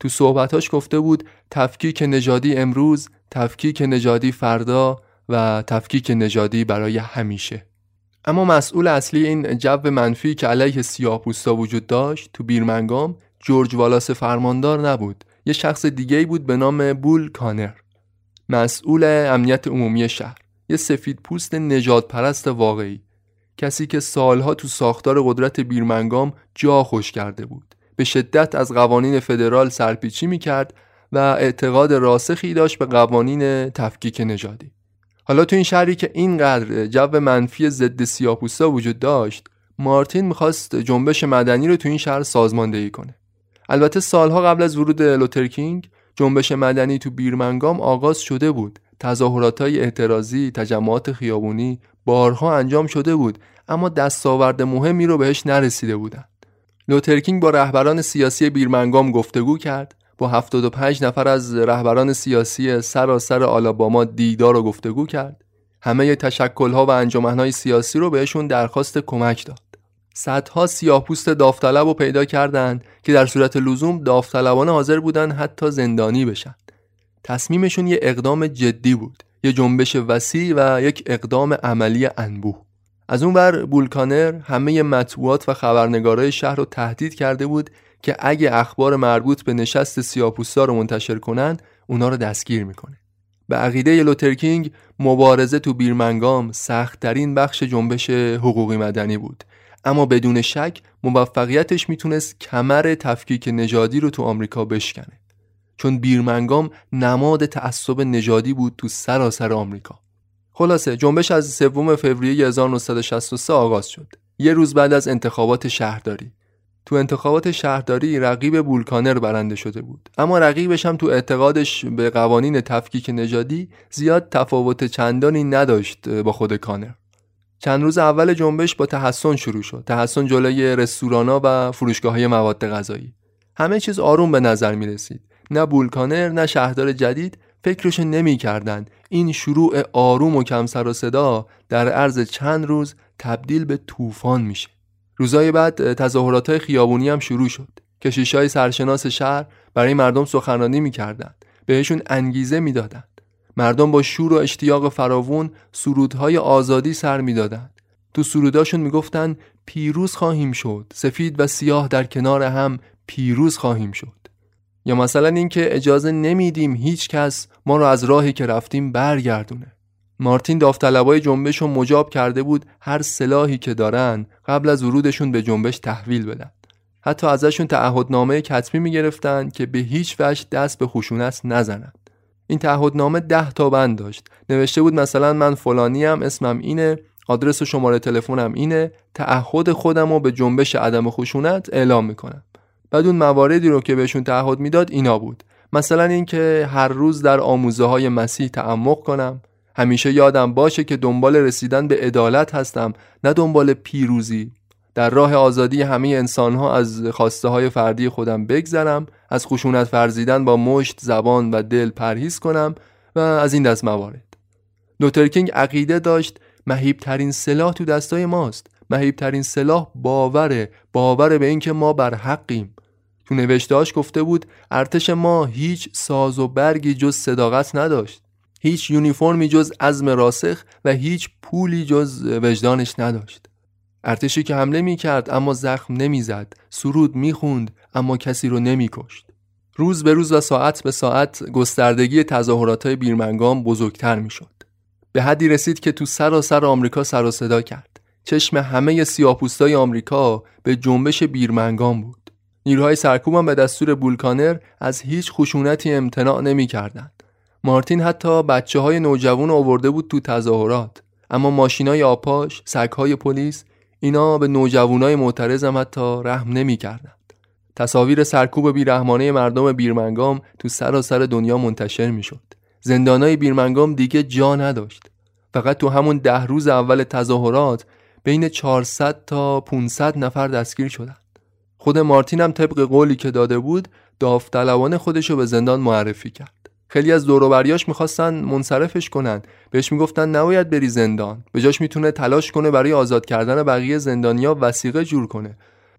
تو صحبتاش گفته بود تفکیک نژادی امروز، تفکیک نژادی فردا و تفکیک نژادی برای همیشه. اما مسئول اصلی این جو منفی که علیه سیاه‌پوستا وجود داشت تو بیرمنگام جورج والاس فرماندار نبود. یه شخص دیگه بود به نام بول کانر. مسئول امنیت عمومی شهر. یه سفید پوست نجات پرست واقعی. کسی که سالها تو ساختار قدرت بیرمنگام جا خوش کرده بود. به شدت از قوانین فدرال سرپیچی می‌کرد و اعتقاد راسخی داشت به قوانین تفکیک نژادی. حالا تو این شهری که اینقدر جو منفی ضد سیاپوستا وجود داشت مارتین می‌خواست جنبش مدنی رو تو این شهر سازماندهی کنه. البته سالها قبل از ورود لوترکینگ جنبش مدنی تو بیرمنگام آغاز شده بود. تظاهرات های اعتراضی تجمعات خیابونی بارها انجام شده بود اما دستاورد مهمی رو بهش نرسیده بودند لوترکینگ با رهبران سیاسی بیرمنگام گفتگو کرد با 75 نفر از رهبران سیاسی سراسر آلاباما دیدار و گفتگو کرد. همه تشکلها و انجمنهای سیاسی رو بهشون درخواست کمک داد. صدها سیاهپوست داوطلب رو پیدا کردند که در صورت لزوم داوطلبانه حاضر بودن حتی زندانی بشن. تصمیمشون یه اقدام جدی بود. یه جنبش وسیع و یک اقدام عملی انبوه. از اون بر بولکانر همه مطبوعات و خبرنگارای شهر رو تهدید کرده بود که اگه اخبار مربوط به نشست سیاپوستا رو منتشر کنن اونا رو دستگیر می‌کنه. به عقیده لوترکینگ مبارزه تو بیرمنگام سختترین بخش جنبش حقوقی مدنی بود. اما بدون شک موفقیتش می‌تونست کمر تفکیک نژادی رو تو آمریکا بشکنه. چون بیرمنگام نماد تعصب نژادی بود تو سراسر آمریکا. خلاصه جنبش از سوم فوریه 1963 آغاز شد. یه روز بعد از انتخابات شهرداری. تو انتخابات شهرداری رقیب بولکانر برنده شده بود. اما رقیبش هم تو اعتقادش به قوانین تفکیک نژادی زیاد تفاوت چندانی نداشت با خود کانر. چند روز اول جنبش با تحسن شروع شد. تحسن جلوی رستورانا و فروشگاه های مواد غذایی. همه چیز آروم به نظر می رسید نه بولکانر نه شهردار جدید فکرش نمی کردن. این شروع آروم و کم سر و صدا در عرض چند روز تبدیل به طوفان میشه. روزای بعد تظاهرات های خیابونی هم شروع شد. کشیش های سرشناس شهر برای مردم سخنرانی می‌کردند. بهشون انگیزه می‌دادند. مردم با شور و اشتیاق فراوون سرودهای آزادی سر می‌دادند. تو سروداشون می‌گفتن پیروز خواهیم شد. سفید و سیاه در کنار هم پیروز خواهیم شد. یا مثلا اینکه اجازه نمیدیم هیچ کس ما رو از راهی که رفتیم برگردونه. مارتین داوطلبای جنبش رو مجاب کرده بود هر سلاحی که دارن قبل از ورودشون به جنبش تحویل بدن. حتی ازشون تعهدنامه کتبی می‌گرفتن که به هیچ وجه دست به خشونت نزنند این تعهدنامه ده تا بند داشت. نوشته بود مثلا من فلانی هم اسمم اینه آدرس و شماره تلفنم اینه تعهد خودم رو به جنبش عدم خشونت اعلام می‌کنم. بعد اون مواردی رو که بهشون تعهد می‌داد اینا بود. مثلا اینکه هر روز در آموزه های مسیح تعمق کنم. همیشه یادم باشه که دنبال رسیدن به عدالت هستم نه دنبال پیروزی. در راه آزادی همه انسانها از خواسته های فردی خودم بگذرم از خشونت فرزیدن با مشت زبان و دل پرهیز کنم و از این دست موارد. لوترکینگ عقیده داشت مهیب ترین سلاح تو دستای ماست. مهیب ترین سلاح باوره. باوره به اینکه ما بر حقیم. تو نوشتهاش گفته بود ارتش ما هیچ ساز و برگی جز صداقت نداشت. هیچ یونیفرمی جز عزم راسخ و هیچ پولی جز وجدانش نداشت. ارتشی که حمله می کرد اما زخم نمی‌زد سرود می‌خوند اما کسی رو نمیکشت. روز به روز و ساعت به ساعت گستردگی تظاهرات های بیرمنگام بزرگتر می‌شد. به حدی رسید که تو سراسر آمریکا سر و صدا کرد. چشم همه سیاپوستای آمریکا به جنبش بیرمنگام بود. نیروهای سرکوب هم به دستور بولکانر از هیچ خشونتی امتناع نمی‌کردند مارتین حتی بچه های نوجوان آورده بود تو تظاهرات اما ماشینای آپاش، سگهای پلیس اینا به نوجوانای معترض هم حتی رحم نمی‌کردند. تصاویر سرکوب بیرحمانه مردم بیرمنگام تو سراسر دنیا منتشر می‌شد. زندانای بیرمنگام دیگه جا نداشت. فقط تو همون ده روز اول تظاهرات بین 400 تا 500 نفر دستگیر شدند. خود مارتین هم طبق قولی که داده بود داوطلبانه خودش رو به زندان معرفی کرد. خیلی از دوروبریاش می‌خواستن منصرفش کنن. بهش می‌گفتن نباید بری زندان. به جاش می‌تونه تلاش کنه برای آزاد کردن بقیه زندانیا وسیقه جور کنه.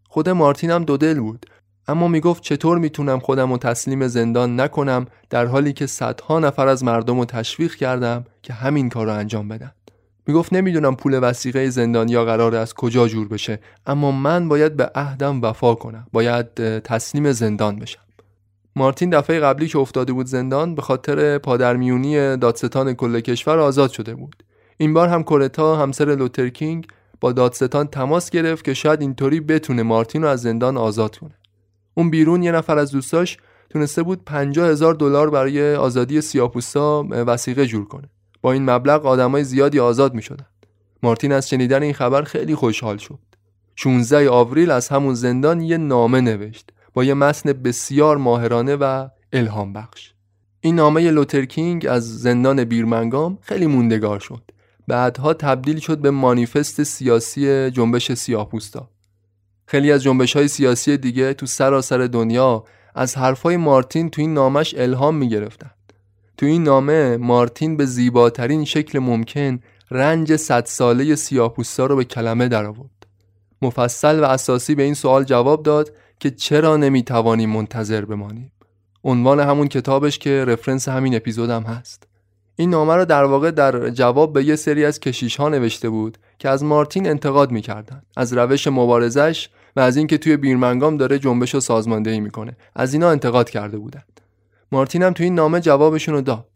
خود مارتین هم دو دل بود. اما می‌گفت چطور می‌تونم خودم رو تسلیم زندان نکنم در حالی که صدها نفر از مردم رو تشویق کردم که همین کار رو انجام بدن. می‌گفت نمی‌دونم پول وسیقه زندانیا قرار از کجا جور بشه اما من باید به عهدم وفا کنم. باید تسلیم زندان بشم. مارتین دفعه قبلی که افتاده بود زندان به خاطر پادرمیونی دادستان کل کشور آزاد شده بود. این بار هم کورتا همسر لوترکینگ با دادستان تماس گرفت که شاید اینطوری بتونه مارتین رو از زندان آزاد کنه. اون بیرون یه نفر از دوستاش تونسته بود 50 هزار دلار برای آزادی سیاپوستا وسیقه جور کنه. با این مبلغ آدمای زیادی آزاد می شدن. مارتین از شنیدن این خبر خیلی خوشحال شد 16 آوریل از همون زندان یه نامه نوشت با یه متن بسیار ماهرانه و الهام بخش این نامه لوترکینگ از زندان بیرمنگام خیلی موندگار شد بعدها تبدیل شد به مانیفست سیاسی جنبش سیاهپوستا خیلی از جنبش های سیاسی دیگه تو سراسر دنیا از حرفای مارتین تو این نامش الهام می گرفتن. تو این نامه مارتین به زیباترین شکل ممکن رنج صد ساله سیاهپوستا رو به کلمه درآورد. مفصل و اساسی به این سوال جواب داد که چرا نمی‌توانیم منتظر بمانیم. عنوان همون کتابش که رفرنس همین اپیزودم هست. این نامه رو در واقع در جواب به یه سری از کشیش ها نوشته بود که از مارتین انتقاد می‌کردن از روش مبارزش و از اینکه توی بیرمنگام داره جنبش و سازماندهی می‌کنه. از اینا انتقاد کرده بودند. مارتین هم توی این نامه جوابشون رو داد.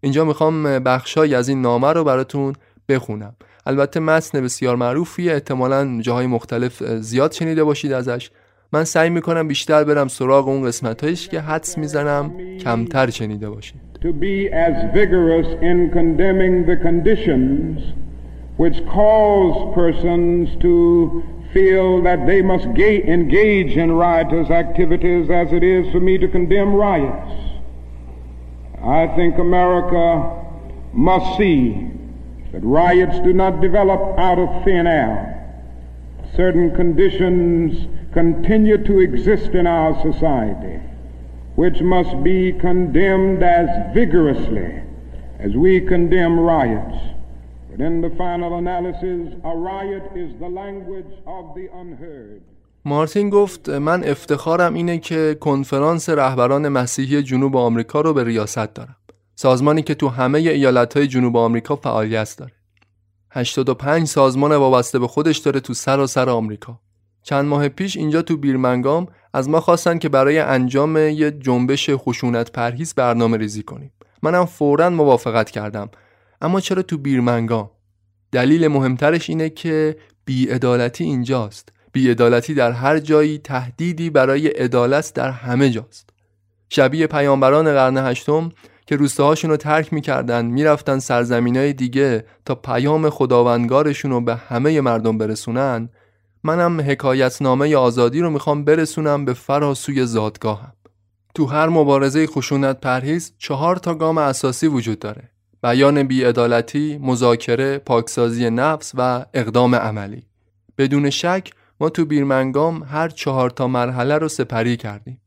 اینجا می‌خوام بخشای از این نامه رو براتون بخونم. البته متن بسیار معروفیه احتمالا جاهای مختلف زیاد شنیده باشید ازش. من سعی می‌کنم بیشتر برم سراغ اون قسمتهایش که حدس می‌زنم کمتر شنیده باشید. To be as vigorous in condemning the conditions which cause persons to feel that they must engage in riotous activities as it is for me to condemn riots. I think America must see that riots do not develop out of thin air. Certain conditions continue to exist in our society, which must be condemned as vigorously as we condemn riots. But in the final analysis, a riot is the language of the unheard. مارتین گفت من افتخارم اینه که کنفرانس رهبران مسیحی جنوب آمریکا رو به ریاست دارم. سازمانی که تو همه ایالتهای جنوب آمریکا فعالیت داره. 85 سازمان وابسته به خودش داره تو سراسر سر آمریکا. چند ماه پیش اینجا تو بیرمنگام از ما خواستن که برای انجام یه جنبش خشونت پرهیز برنامه ریزی کنیم منم فورا موافقت کردم اما چرا تو بیرمنگام دلیل مهمترش اینه که بیعدالتی اینجاست بیعدالتی در هر جایی تهدیدی برای عدالت در همه جاست. شبیه پیامبران قرن هشتم که روستاهاشون رو ترک می‌کردن می‌رفتن سرزمین های دیگه تا پیام خداوندگارشون رو به همه مردم برسونن. منم حکایتنامه آزادی رو می‌خوام برسونم به فراسوی زادگاهم. تو هر مبارزه خشونت پرهیز چهار تا گام اساسی وجود داره. بیان بیعدالتی، مذاکره، پاکسازی نفس و اقدام عملی. بدون شک ما تو بیرمنگام هر چهار تا مرحله رو سپری کردیم.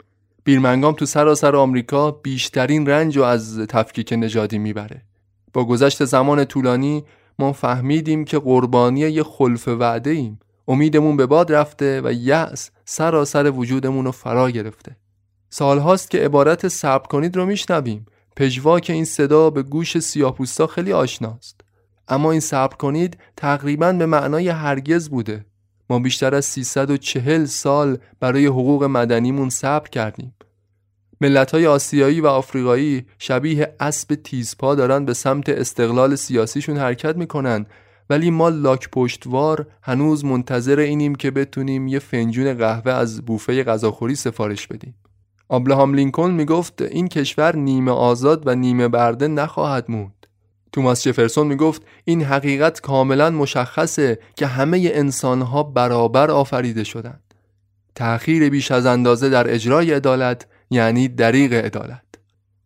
بیرمنگام تو سراسر آمریکا بیشترین رنج رو از تفکیک نژادی می‌بره. با گذشت زمان طولانی ما فهمیدیم که قربانی یه خلف وعده ایم امیدمون به باد رفته و یأس سراسر وجودمون رو فرا گرفته. سالهاست که عبارت صبر کنید رو میشنویم. پژواک این صدا به گوش سیاپوستا خیلی آشناست. اما این صبر کنید تقریبا به معنای هرگز بوده. ما بیشتر از 340 سال برای حقوق مدنیمون صبر کردیم. ملت های آسیایی و آفریقایی شبیه اسب تیزپا دارن به سمت استقلال سیاسیشون حرکت می‌کنن ولی ما لاک پشتوار هنوز منتظر اینیم که بتونیم یه فنجون قهوه از بوفه غذاخوری سفارش بدیم. آبراهام لینکلن می‌گفت این کشور نیمه آزاد و نیمه برده نخواهد موند. توماس جفرسون می‌گفت این حقیقت کاملا مشخصه که همه انسانها برابر آفریده شدند. تأخیر بیش از اندازه در اجرای عدالت یعنی دریغ عدالت.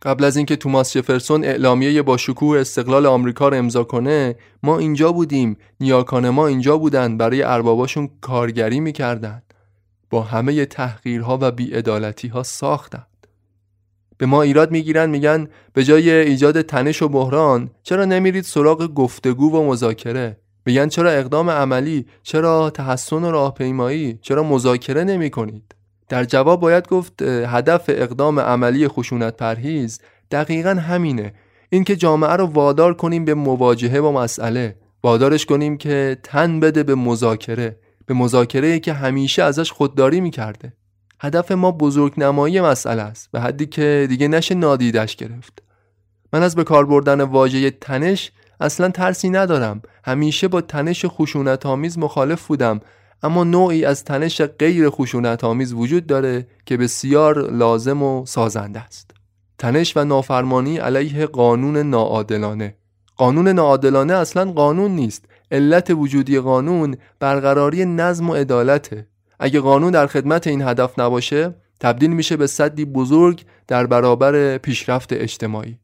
قبل از اینکه توماس جفرسون اعلامیه با شکوه استقلال آمریکا رو امضا کنه ما اینجا بودیم نیاکان ما اینجا بودن برای ارباباشون کارگری می‌کردن با همه تحقیرها و بیعدالتی ها ساختند به ما ایراد می‌گیرن میگن به جای ایجاد تنش و بحران چرا نمیرید سراغ گفتگو و مذاکره؟ میگن چرا اقدام عملی چرا تحسن و راهپیمایی چرا مذاکره نمی کنید در جواب باید گفت هدف اقدام عملی خشونت پرهیز دقیقا همینه. اینکه جامعه رو وادار کنیم به مواجهه با مسئله. وادارش کنیم که تن بده به مذاکره. به مذاکره که همیشه ازش خودداری می‌کرده. هدف ما بزرگ نمایی مسئله است به حدی که دیگه نشه نادیدش گرفت. من از به کار بردن واژه تنش اصلا ترسی ندارم. همیشه با تنش خشونت آمیز مخالف بودم اما نوعی از تنش غیر خشونت آمیز وجود داره که بسیار لازم و سازنده است. تنش و نافرمانی علیه قانون ناعادلانه. قانون ناعادلانه اصلا قانون نیست. علت وجودی قانون برقراری نظم و عدالته. اگه قانون در خدمت این هدف نباشه تبدیل میشه به صدی بزرگ در برابر پیشرفت اجتماعی.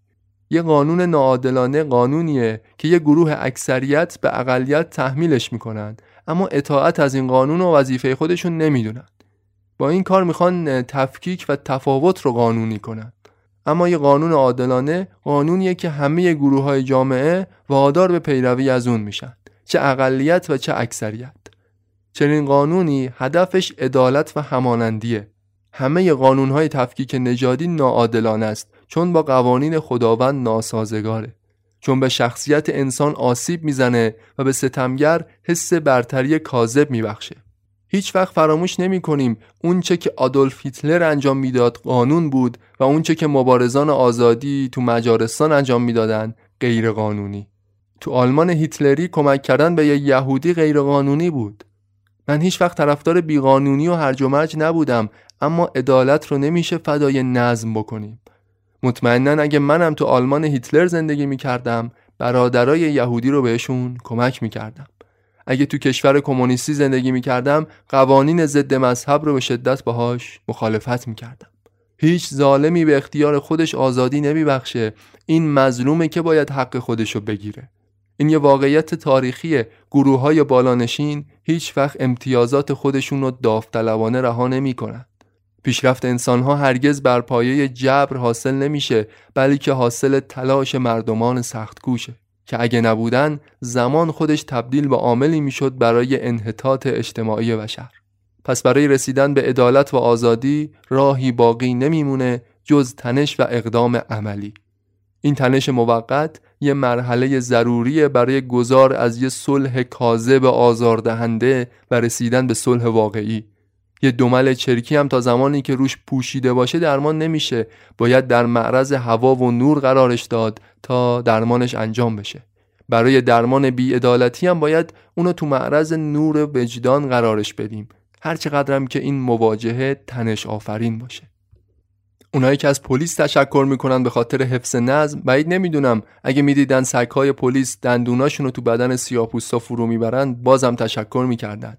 یه قانون ناعادلانه قانونیه که یه گروه اکثریت به اقلیت تحمیلش می‌کنن اما اطاعت از این قانون و وظیفه خودشون نمی‌دونن. با این کار می‌خوان تفکیک و تفاوت رو قانونی کنن. اما یه قانون عادلانه قانونیه که همه گروه های جامعه وادار به پیروی از اون میشن چه اقلیت و چه اکثریت. چنین قانونی هدفش عدالت و همانندیه. همه قانون های تفکیک نژادی ناعادلانه است چون با قوانین خداوند ناسازگاره. چون به شخصیت انسان آسیب می‌زنه و به ستمگر حس برتری کاذب میبخشه. هیچ وقت فراموش نمی کنیم اونچه که آدولف هیتلر انجام می‌داد قانون بود و اونچه که مبارزان آزادی تو مجارستان انجام می‌دادند غیر قانونی تو آلمان هیتلری کمک کردن به یه یهودی غیر قانونی بود. من هیچ وقت طرفدار بیقانونی و هرج و مرج نبودم اما عدالت رو نمیشه فدای نظم بکنیم. مطمئنا اگه منم تو آلمان هیتلر زندگی می‌کردم برادرای یهودی رو بهشون کمک می‌کردم. اگه تو کشور کمونیستی زندگی می‌کردم قوانین ضد مذهب رو به شدت باهاش مخالفت می‌کردم. هیچ ظالمی به اختیار خودش آزادی نمیبخشه. این مظلومه که باید حق خودش رو بگیره. این یه واقعیت تاریخی گروه های بالانشین هیچ وقت امتیازات خودشون رو داوطلبانه رها نمی کنن. پیشرفت انسان ها هرگز بر پایه جبر حاصل نمیشه بلکه حاصل تلاش مردمان سخت کوشه که اگه نبودن زمان خودش تبدیل به عاملی می‌شد برای انحطاط اجتماعی بشر پس برای رسیدن به عدالت و آزادی راهی باقی نمیمونه جز تنش و اقدام عملی این تنش موقت یه مرحله ضروریه برای گذار از یه صلح کاذب آزاردهنده و رسیدن به صلح واقعی. یه دمل چرکی هم تا زمانی که روش پوشیده باشه درمان نمیشه. باید در معرض هوا و نور قرارش داد تا درمانش انجام بشه. برای درمان بیعدالتی هم باید اونو تو معرض نور وجدان قرارش بدیم. هرچقدرم که این مواجهه تنش آفرین باشه. اونایی که از پلیس تشکر می‌کنن به خاطر حفظ نظم بعید نمی‌دونم. اگه می‌دیدن سگهای پلیس دندوناشون رو تو بدن سیاپوستا فرو می‌برن بازم تشکر می‌کردن.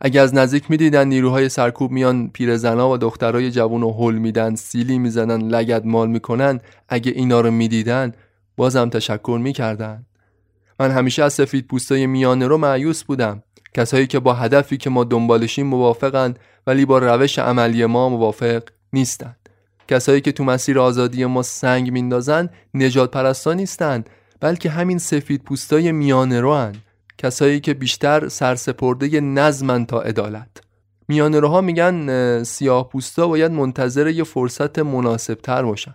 اگه از نزدیک می‌دیدن نیروهای سرکوب میان پیرزنا و دخترای جوون رو هل میدن سیلی می‌زنن لگد مال می‌کنن اگه اینا رو می‌دیدن بازم تشکر می‌کردن. من همیشه از سفید پوستای میانه رو معیوس بودم. کسایی که با هدفی که ما دنبالشیم موافقن ولی با روش عملی ما موافق نیستن کسایی که تو مسیر آزادی ما سنگ میندازن نجات پرستا نیستن بلکه همین سفید پوستای میانه رو هن. کسایی که بیشتر سرسپرده نظمن تا عدالت. میانه روها میگن سیاه پوستا باید منتظر یه فرصت مناسب تر باشن.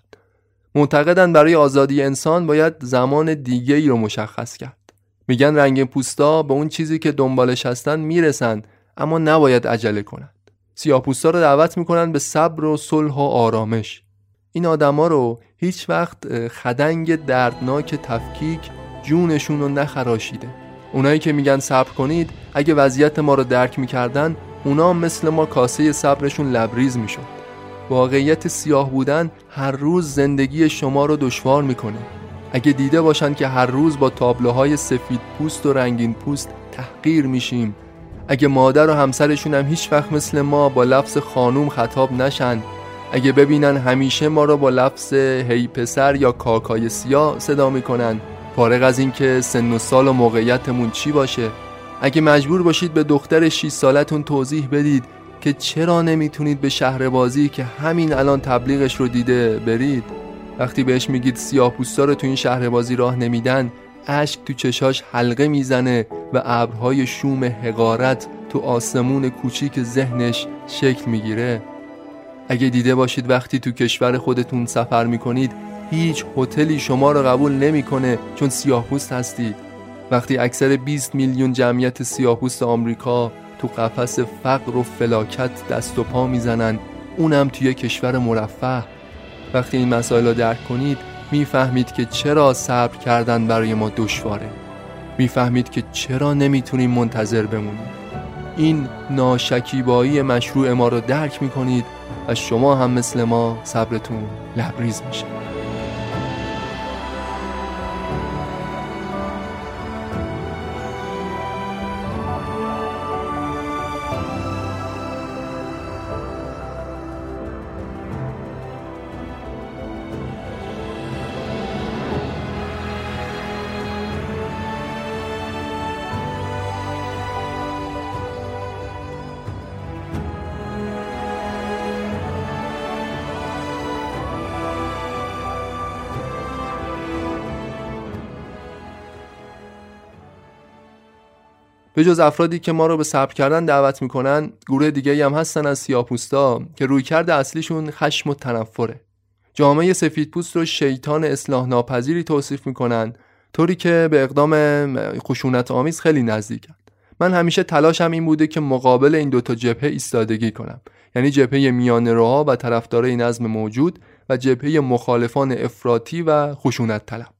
معتقدن برای آزادی انسان باید زمان دیگه ای رو مشخص کرد. میگن رنگ پوستا به اون چیزی که دنبالش هستن می‌رسن اما نباید عجله کنند سیاه پوستا رو دعوت می‌کنن به صبر و صلح و آرامش. این آدما رو هیچ وقت خدنگ دردناک تفکیک جونشون رو نخراشیده. اونایی که میگن صبر کنید اگه وضعیت ما رو درک می‌کردن اونا مثل ما کاسه صبرشون لبریز می‌شد. واقعیت سیاه بودن هر روز زندگی شما رو دشوار می‌کنه. اگه دیده باشن که هر روز با تابلوهای سفید پوست و رنگین پوست تحقیر میشیم اگه مادر و همسرشون هم هیچ وقت مثل ما با لفظ خانوم خطاب نشن اگه ببینن همیشه ما رو با لفظ هی پسر یا کاکای سیاه صدا می‌کنن. فارغ از اینکه سن و سال و موقعیتمون چی باشه. اگه مجبور باشید به دختر 6 سالتون توضیح بدید که چرا نمی‌تونید به شهر بازی که همین الان تبلیغش رو دیده برید؟ وقتی بهش میگید سیاه پوستا رو تو این شهر بازی راه نمیدن اشک تو چشاش حلقه می‌زنه و ابرهای شوم حقارت تو آسمون کوچیک ذهنش شکل می‌گیره. اگه دیده باشید وقتی تو کشور خودتون سفر می‌کنید هیچ هتلی شما رو قبول نمی‌کنه چون سیاهپوست هستید وقتی اکثر 20 میلیون جمعیت سیاهپوست آمریکا تو قفس فقر و فلاکت دست و پا می‌زنن اونم توی کشور مرفه. وقتی این مسائل رو درک کنید می‌فهمید که چرا صبر کردن برای ما دشواره. می‌فهمید که چرا نمی‌تونیم منتظر بمونیم. این ناشکیبایی مشروع ما رو درک می‌کنید و شما هم مثل ما صبرتون لبریز میشه جز افرادی که ما رو به صبر کردن دعوت می‌کنن گروه دیگه هم هستن از سیاپوستا که روی کرده اصلیشون خشم و تنفره. جامعه سفیدپوست رو شیطان اصلاح ناپذیری توصیف می‌کنن طوری که به اقدام خشونت آمیز خیلی نزدیکن. من همیشه تلاشم این بوده که مقابل این دوتا جبهه ایستادگی کنم. یعنی جبهه میان روها و طرفدارای نظم موجود و جبهه مخالفان افراطی و خشونت طلب.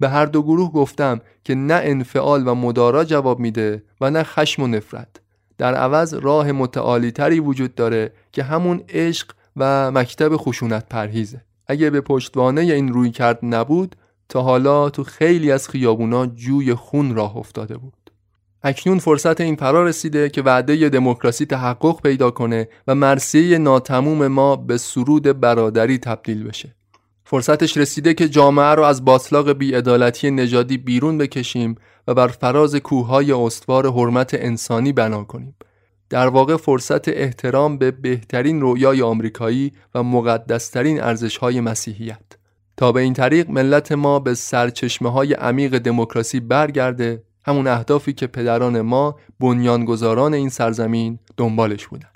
به هر دو گروه گفتم که نه انفعال و مدارا جواب میده و نه خشم و نفرت. در عوض راه متعالی تری وجود داره که همون عشق و مکتب خشونت پرهیزه. اگه به پشتوانه این روی کرد نبود تا حالا تو خیلی از خیابونا جوی خون راه افتاده بود. اکنون فرصت این فرا رسیده که وعده دموکراسی تحقق پیدا کنه و مرسیه ناتموم ما به سرود برادری تبدیل بشه. فرصتش رسیده که جامعه رو از باطلاق بیعدالتی نژادی بیرون بکشیم و بر فراز کوههای استوار حرمت انسانی بنا کنیم. در واقع فرصت احترام به بهترین رویای آمریکایی و مقدسترین ارزشهای مسیحیت. تا به این طریق ملت ما به سرچشمه های عمیق دموکراسی برگرده همون اهدافی که پدران ما بنیانگذاران این سرزمین دنبالش بودند.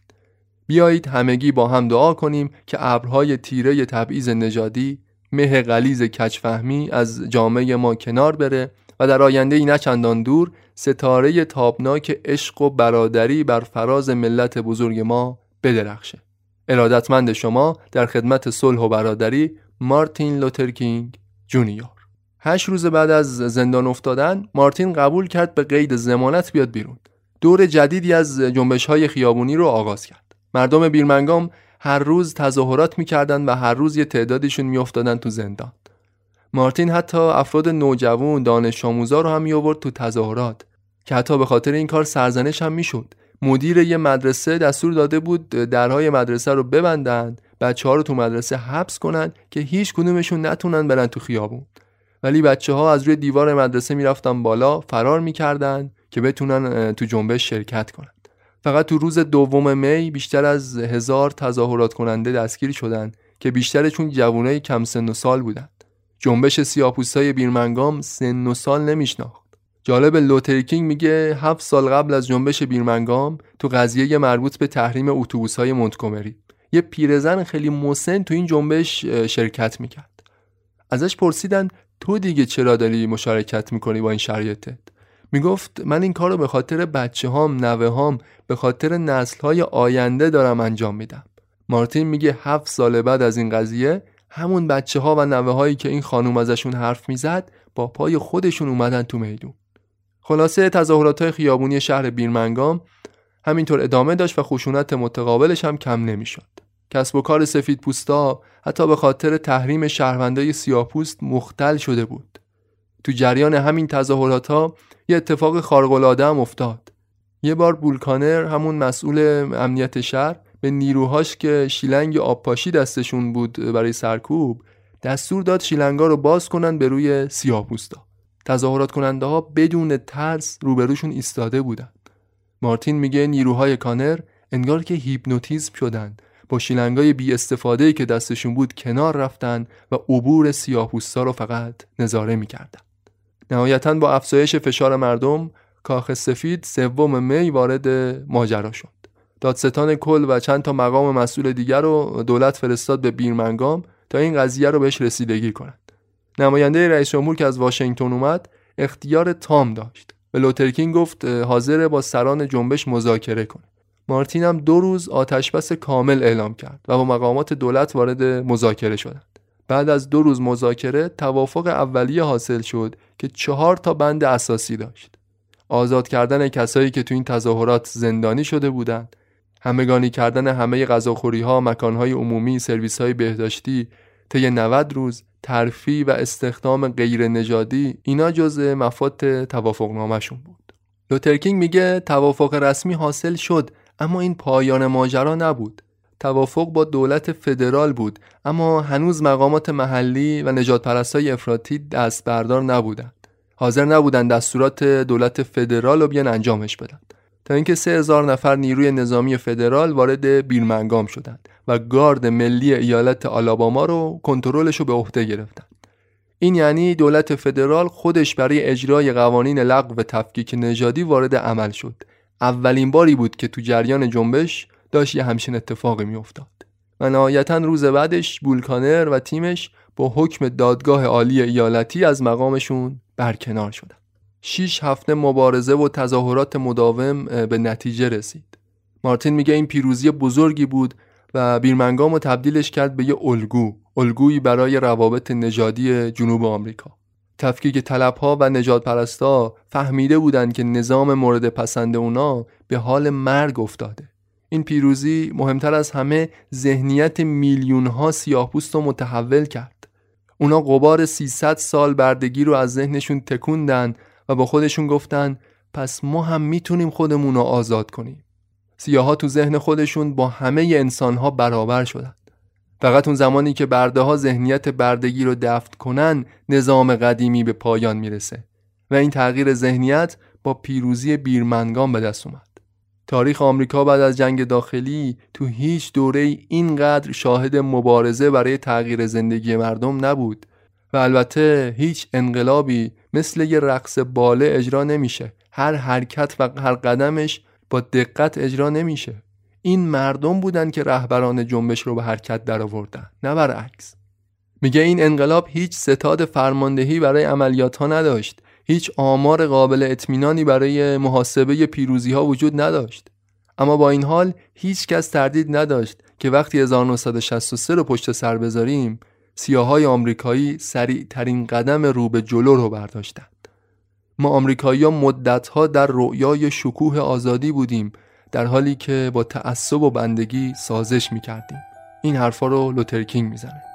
بیایید همگی با هم دعا کنیم که ابرهای تیره تبعیض نژادی مه غلیظ کج‌فهمی از جامعه ما کنار بره و در آینده ای نه‌چندان دور ستاره تابناک عشق و برادری بر فراز ملت بزرگ ما بدرخشه. ارادتمند شما در خدمت صلح و برادری مارتین لوترکینگ جونیور. هشت روز بعد از زندان افتادن مارتین قبول کرد به قید ضمانت بیاد بیرون. دور جدیدی از جنبش های خیابونی رو آغاز کرد. مردم بیرمنگام هر روز تظاهرات می‌کردند و هر روز یه تعدادشون میافتادن تو زندان. مارتین حتی افراد نوجوان دانش آموزا رو هم می آورد تو تظاهرات که حتی به خاطر این کار سرزنش هم می‌شد. مدیر یه مدرسه دستور داده بود درهای مدرسه رو ببندند بچه ها رو تو مدرسه حبس کنند که هیچ کدومشون نتونن برن تو خیابون. ولی بچه ها از روی دیوار مدرسه می‌رفتن بالا فرار می‌کردند که بتونن تو جنبش شرکت کنن. فقط تو روز دوم می بیشتر از هزار تظاهرات کننده دستگیر شدند که بیشترشون جوانای کم سن و سال بودند. جنبش سیاپوستای بیرمنگام سن و سال نمیشناخت. جالب لوترکینگ میگه هفت سال قبل از جنبش بیرمنگام تو قضیه مربوط به تحریم اتوبوس های مونتگومری. یه پیرزن خیلی مسن تو این جنبش شرکت می‌کرد. ازش پرسیدن تو دیگه چرا داری مشارکت می‌کنی با این شرایطت؟ می‌گفت من این کار رو به خاطر بچه هام نوه هام به خاطر نسل های آینده دارم انجام میدم مارتین میگه هفت سال بعد از این قضیه همون بچه ها و نوه هایی که این خانوم ازشون حرف می‌زد با پای خودشون اومدن تو میدون خلاصه تظاهرات های خیابونی شهر بیرمنگام همینطور ادامه داشت و خشونت متقابلش هم کم نمی‌شد. کسب و کار سفید پوستا حتی به خاطر تحریم شهروندای سیاپوست مختل شده بود. تو جریان همین تظاهرات ها یه اتفاق خارق العاده هم افتاد. یه بار بولکانر همون مسئول امنیت شهر به نیروهاش که شیلنگ آبپاشی دستشون بود برای سرکوب دستور داد شیلنگا رو باز کنن به روی سیاپوستا. تظاهرات کننده ها بدون ترس روبروشون ایستاده بودند. مارتین میگه نیروهای کانر انگار که هیپنوتیزم شدن با شیلنگای بی استفاده که دستشون بود کنار رفتن و عبور سیاه‌پوستا رو فقط نظاره می‌کردن. نهایتا با افزایش فشار مردم کاخ سفید سوم می وارد ماجرا شد. دادستان کل و چند تا مقام مسئول دیگر رو دولت فرستاد به بیرمنگام تا این قضیه رو بهش رسیدگی کنند. نماینده رئیس جمهور که از واشنگتن اومد اختیار تام داشت و لوترکین گفت حاضر با سران جنبش مذاکره کنه مارتین هم دو روز آتشبس کامل اعلام کرد و با مقامات دولت وارد مذاکره شدند بعد از دو روز مذاکره توافق اولیه حاصل شد که چهار تا بند اساسی داشت. آزاد کردن کسایی که تو این تظاهرات زندانی شده بودند همگانی کردن همه غذاخوری ها مکان های عمومی سرویس های بهداشتی طی 90 روز ترفی و استخدام غیر نژادی اینا جزء مفاد توافقنامهشون بود. لوترکینگ میگه توافق رسمی حاصل شد اما این پایان ماجرا نبود. توافق با دولت فدرال بود اما هنوز مقامات محلی و نجات پرستای افراطی دست بردار نبودند. حاضر نبودند دستورات دولت فدرال رو بیان انجامش بدن. تا اینکه سه هزار نفر نیروی نظامی فدرال وارد بیرمنگام شدند و گارد ملی ایالت آلاباما رو کنترلش رو به عهده گرفتن. این یعنی دولت فدرال خودش برای اجرای قوانین لغو تفکیک نژادی وارد عمل شد. اولین باری بود که تو جریان جنبش داشت یه همچین اتفاقی میافتاد. و نهایتا روز بعدش بولکانر و تیمش با حکم دادگاه عالی ایالتی از مقامشون برکنار شدن. شیش هفته مبارزه و تظاهرات مداوم به نتیجه رسید. مارتین میگه این پیروزی بزرگی بود و بیرمنگام رو تبدیلش کرد به یه الگو الگویی برای روابط نژادی جنوب آمریکا. تفکیک طلبها و نجات پرستا فهمیده بودند که نظام مورد پسند اونا به حال مرگ افتاده. این پیروزی مهمتر از همه ذهنیت میلیون ها سیاهپوست رو متحول کرد. اونا قبار 300 سال بردگی رو از ذهنشون تکوندن و با خودشون گفتن پس ما هم می‌تونیم خودمون رو آزاد کنیم. سیاها تو ذهن خودشون با همه انسان ها برابر شدن. فقط اون زمانی که برده ها ذهنیت بردگی رو دفت کنن نظام قدیمی به پایان می‌رسه. و این تغییر ذهنیت با پیروزی بیرمنگام به دست اومد. تاریخ آمریکا بعد از جنگ داخلی تو هیچ دوره اینقدر شاهد مبارزه برای تغییر زندگی مردم نبود و البته هیچ انقلابی مثل یه رقص باله اجرا نمیشه. هر حرکت و هر قدمش با دقت اجرا نمیشه. این مردم بودن که رهبران جنبش رو به حرکت درآوردن نه برعکس. میگه این انقلاب هیچ ستاد فرماندهی برای عملیات ها نداشت. هیچ آمار قابل اطمینانی برای محاسبه پیروزی ها وجود نداشت. اما با این حال هیچ کس تردید نداشت که وقتی 1963 رو پشت سر بذاریم سیاهای آمریکایی سریع ترین قدم رو به جلو رو برداشتند. ما آمریکایی ها مدت ها در رؤیای شکوه آزادی بودیم در حالی که با تعصب و بندگی سازش می کردیم این حرفا رو لوترکینگ می‌زنه.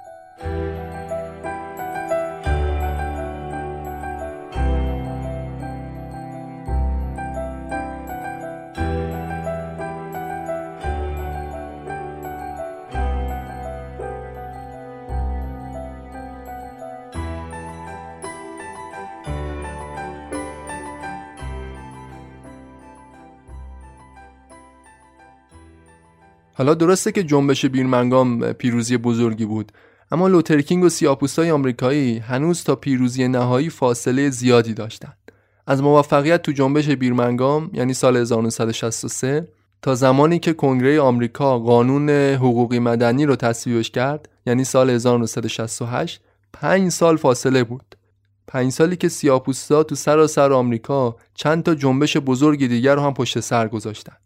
حالا درسته که جنبش بیرمنگام پیروزی بزرگی بود اما لوترکینگ و سیاپوستای آمریکایی هنوز تا پیروزی نهایی فاصله زیادی داشتند. از موفقیت تو جنبش بیرمنگام یعنی سال 1963 تا زمانی که کنگره آمریکا قانون حقوقی مدنی رو تصویبش کرد یعنی سال 1968 پنج سال فاصله بود پنج سالی که سیاپوستا تو سراسر آمریکا چند تا جنبش بزرگ دیگر رو هم پشت سر گذاشتند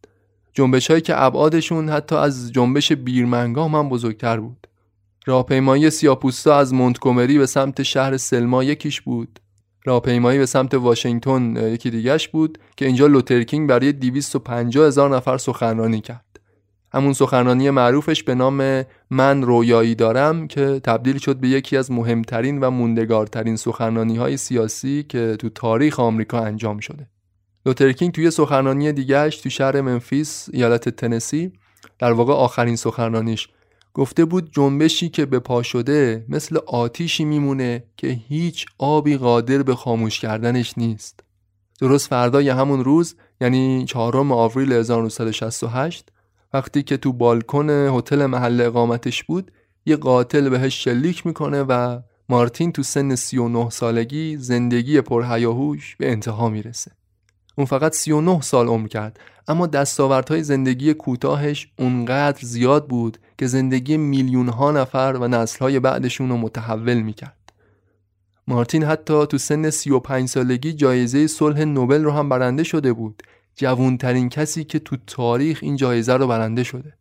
جنبش هایی که ابعادشون حتی از جنبش بیرمنگام هم بزرگتر بود. راهپیمایی سیاپوستا از مونتگومری به سمت شهر سلما یکیش بود. راهپیمایی به سمت واشنگتن یکی دیگهش بود که اینجا لوترکینگ برای 250 هزار نفر سخنرانی کرد. همون سخنرانی معروفش به نام من رویایی دارم که تبدیل شد به یکی از مهمترین و موندگارترین سخنرانی های سیاسی که تو تاریخ آمریکا انجام شده. لوترکینگ توی سخنرانی دیگهش تو شهر ممفیس ایالت تنسی در واقع آخرین سخنرانیش گفته بود جنبشی که به پا شده مثل آتیشی میمونه که هیچ آبی قادر به خاموش کردنش نیست. درست فردای همون روز یعنی چهارم آوریل 1968 وقتی که تو بالکن هتل محل اقامتش بود یه قاتل بهش شلیک می‌کنه و مارتین تو سن 39 سالگی زندگی پرهیاهوش به انتها می‌رسه. اون فقط 39 سال عمر کرد اما دستاوردهای زندگی کوتاهش اونقدر زیاد بود که زندگی میلیون ها نفر و نسلهای بعدشون رو متحول می‌کرد. مارتین حتی تو سن 35 سالگی جایزه صلح نوبل رو هم برنده شده بود. جوانترین کسی که تو تاریخ این جایزه رو برنده شده.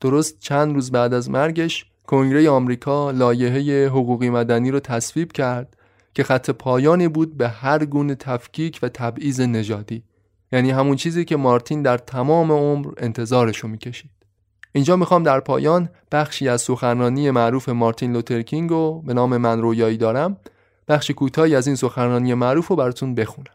درست چند روز بعد از مرگش کنگره آمریکا لایحه حقوقی مدنی رو تصویب کرد که خط پایانی بود به هر گونه تفکیک و تبعیض نژادی. یعنی همون چیزی که مارتین در تمام عمر انتظارشو می‌کشید. اینجا می‌خوام در پایان بخشی از سخنرانی معروف مارتین لوترکینگ رو به نام من رویایی دارم. بخش کوتاهی از این سخنرانی معروف رو براتون بخونم.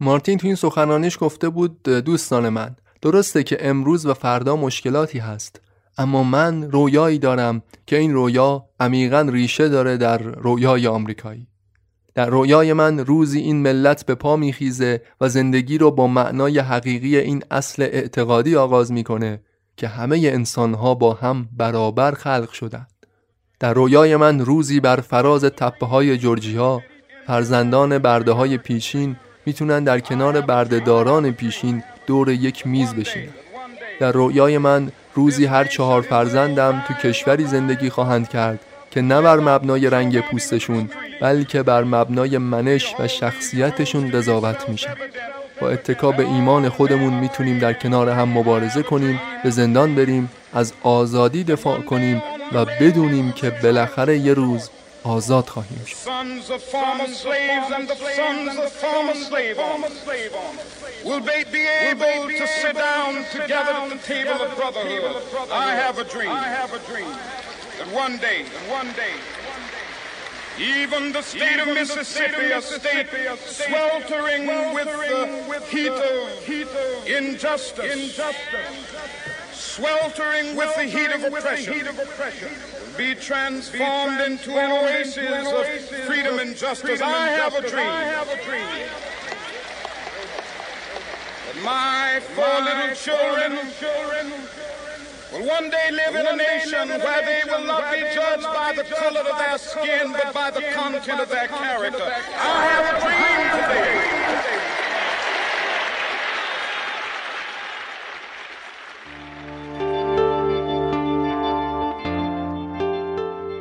مارتین تو این سخنرانیش گفته بود دوستان من درسته که امروز و فردا مشکلاتی هست اما من رویایی دارم که این رویا عمیقا ریشه داره در رویای آمریکایی. در رویای من روزی این ملت به پا میخیزه و زندگی رو با معنای حقیقی این اصل اعتقادی آغاز می‌کنه که همه انسانها با هم برابر خلق شدند. در رویای من روزی بر فراز تپه های جورجیا فرزندان برده های پیشین می‌تونن در کنار بردهداران پیشین دور یک میز بشینن. در رویای من روزی هر چهار فرزندم تو کشوری زندگی خواهند کرد که نه بر مبنای رنگ پوستشون بلکه بر مبنای منش و شخصیتشون قضاوت میشن. با اتکا به ایمان خودمون می‌تونیم در کنار هم مبارزه کنیم به زندان بریم از آزادی دفاع کنیم و بدونیم که بالاخره یه روز آزاد خواهیم شد. and one day, and one day, even the state Even of Mississippi, a, state, sweltering, with the, heat, of, injustice, sweltering with the heat of oppression. Be, transformed into an oasis, of freedom and justice. I, and have justice. I have a dream. My four my little children, children will one day live in a nation where they will not be judged by the color of their skin, but by the content of their character. I have a dream today.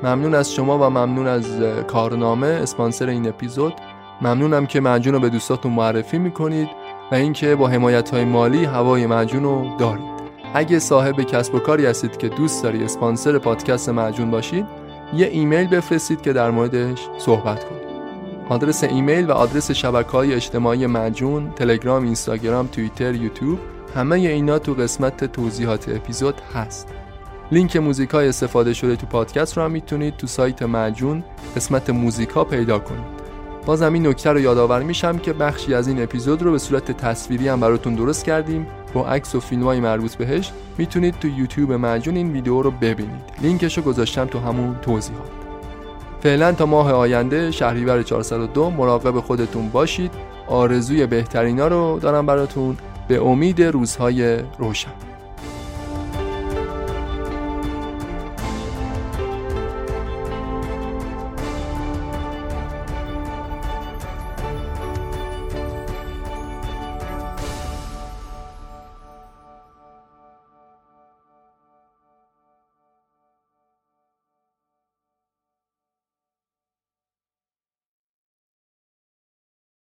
ممنون از شما و ممنون از کارنامه اسپانسر این اپیزود ممنونم که معجون رو به دوستاتون معرفی می‌کنید و اینکه با حمایت های مالی هوای معجون رو دارید اگه صاحب کسب و کاری هستید که دوست داری اسپانسر پادکست معجون باشید یه ایمیل بفرستید که در موردش صحبت کنید آدرس ایمیل و آدرس شبکه های اجتماعی معجون تلگرام اینستاگرام توییتر یوتیوب همه اینا تو قسمت توضیحات اپیزود هست. لینک موزیک های استفاده شده تو پادکست رو هم می‌تونید تو سایت معجون قسمت موزیکا پیدا کنید. بازم این نکته رو یادآور میشم که بخشی از این اپیزود رو به صورت تصویری هم براتون درست کردیم. با عکس و فیلم های مربوط بهش می‌تونید تو یوتیوب معجون این ویدیو رو ببینید. لینکش رو گذاشتم تو همون توضیحات. فعلا تا ماه آینده شهریور 402 مراقب خودتون باشید. آرزوی بهترینا رو دارم براتون. به امید روزهای روشن.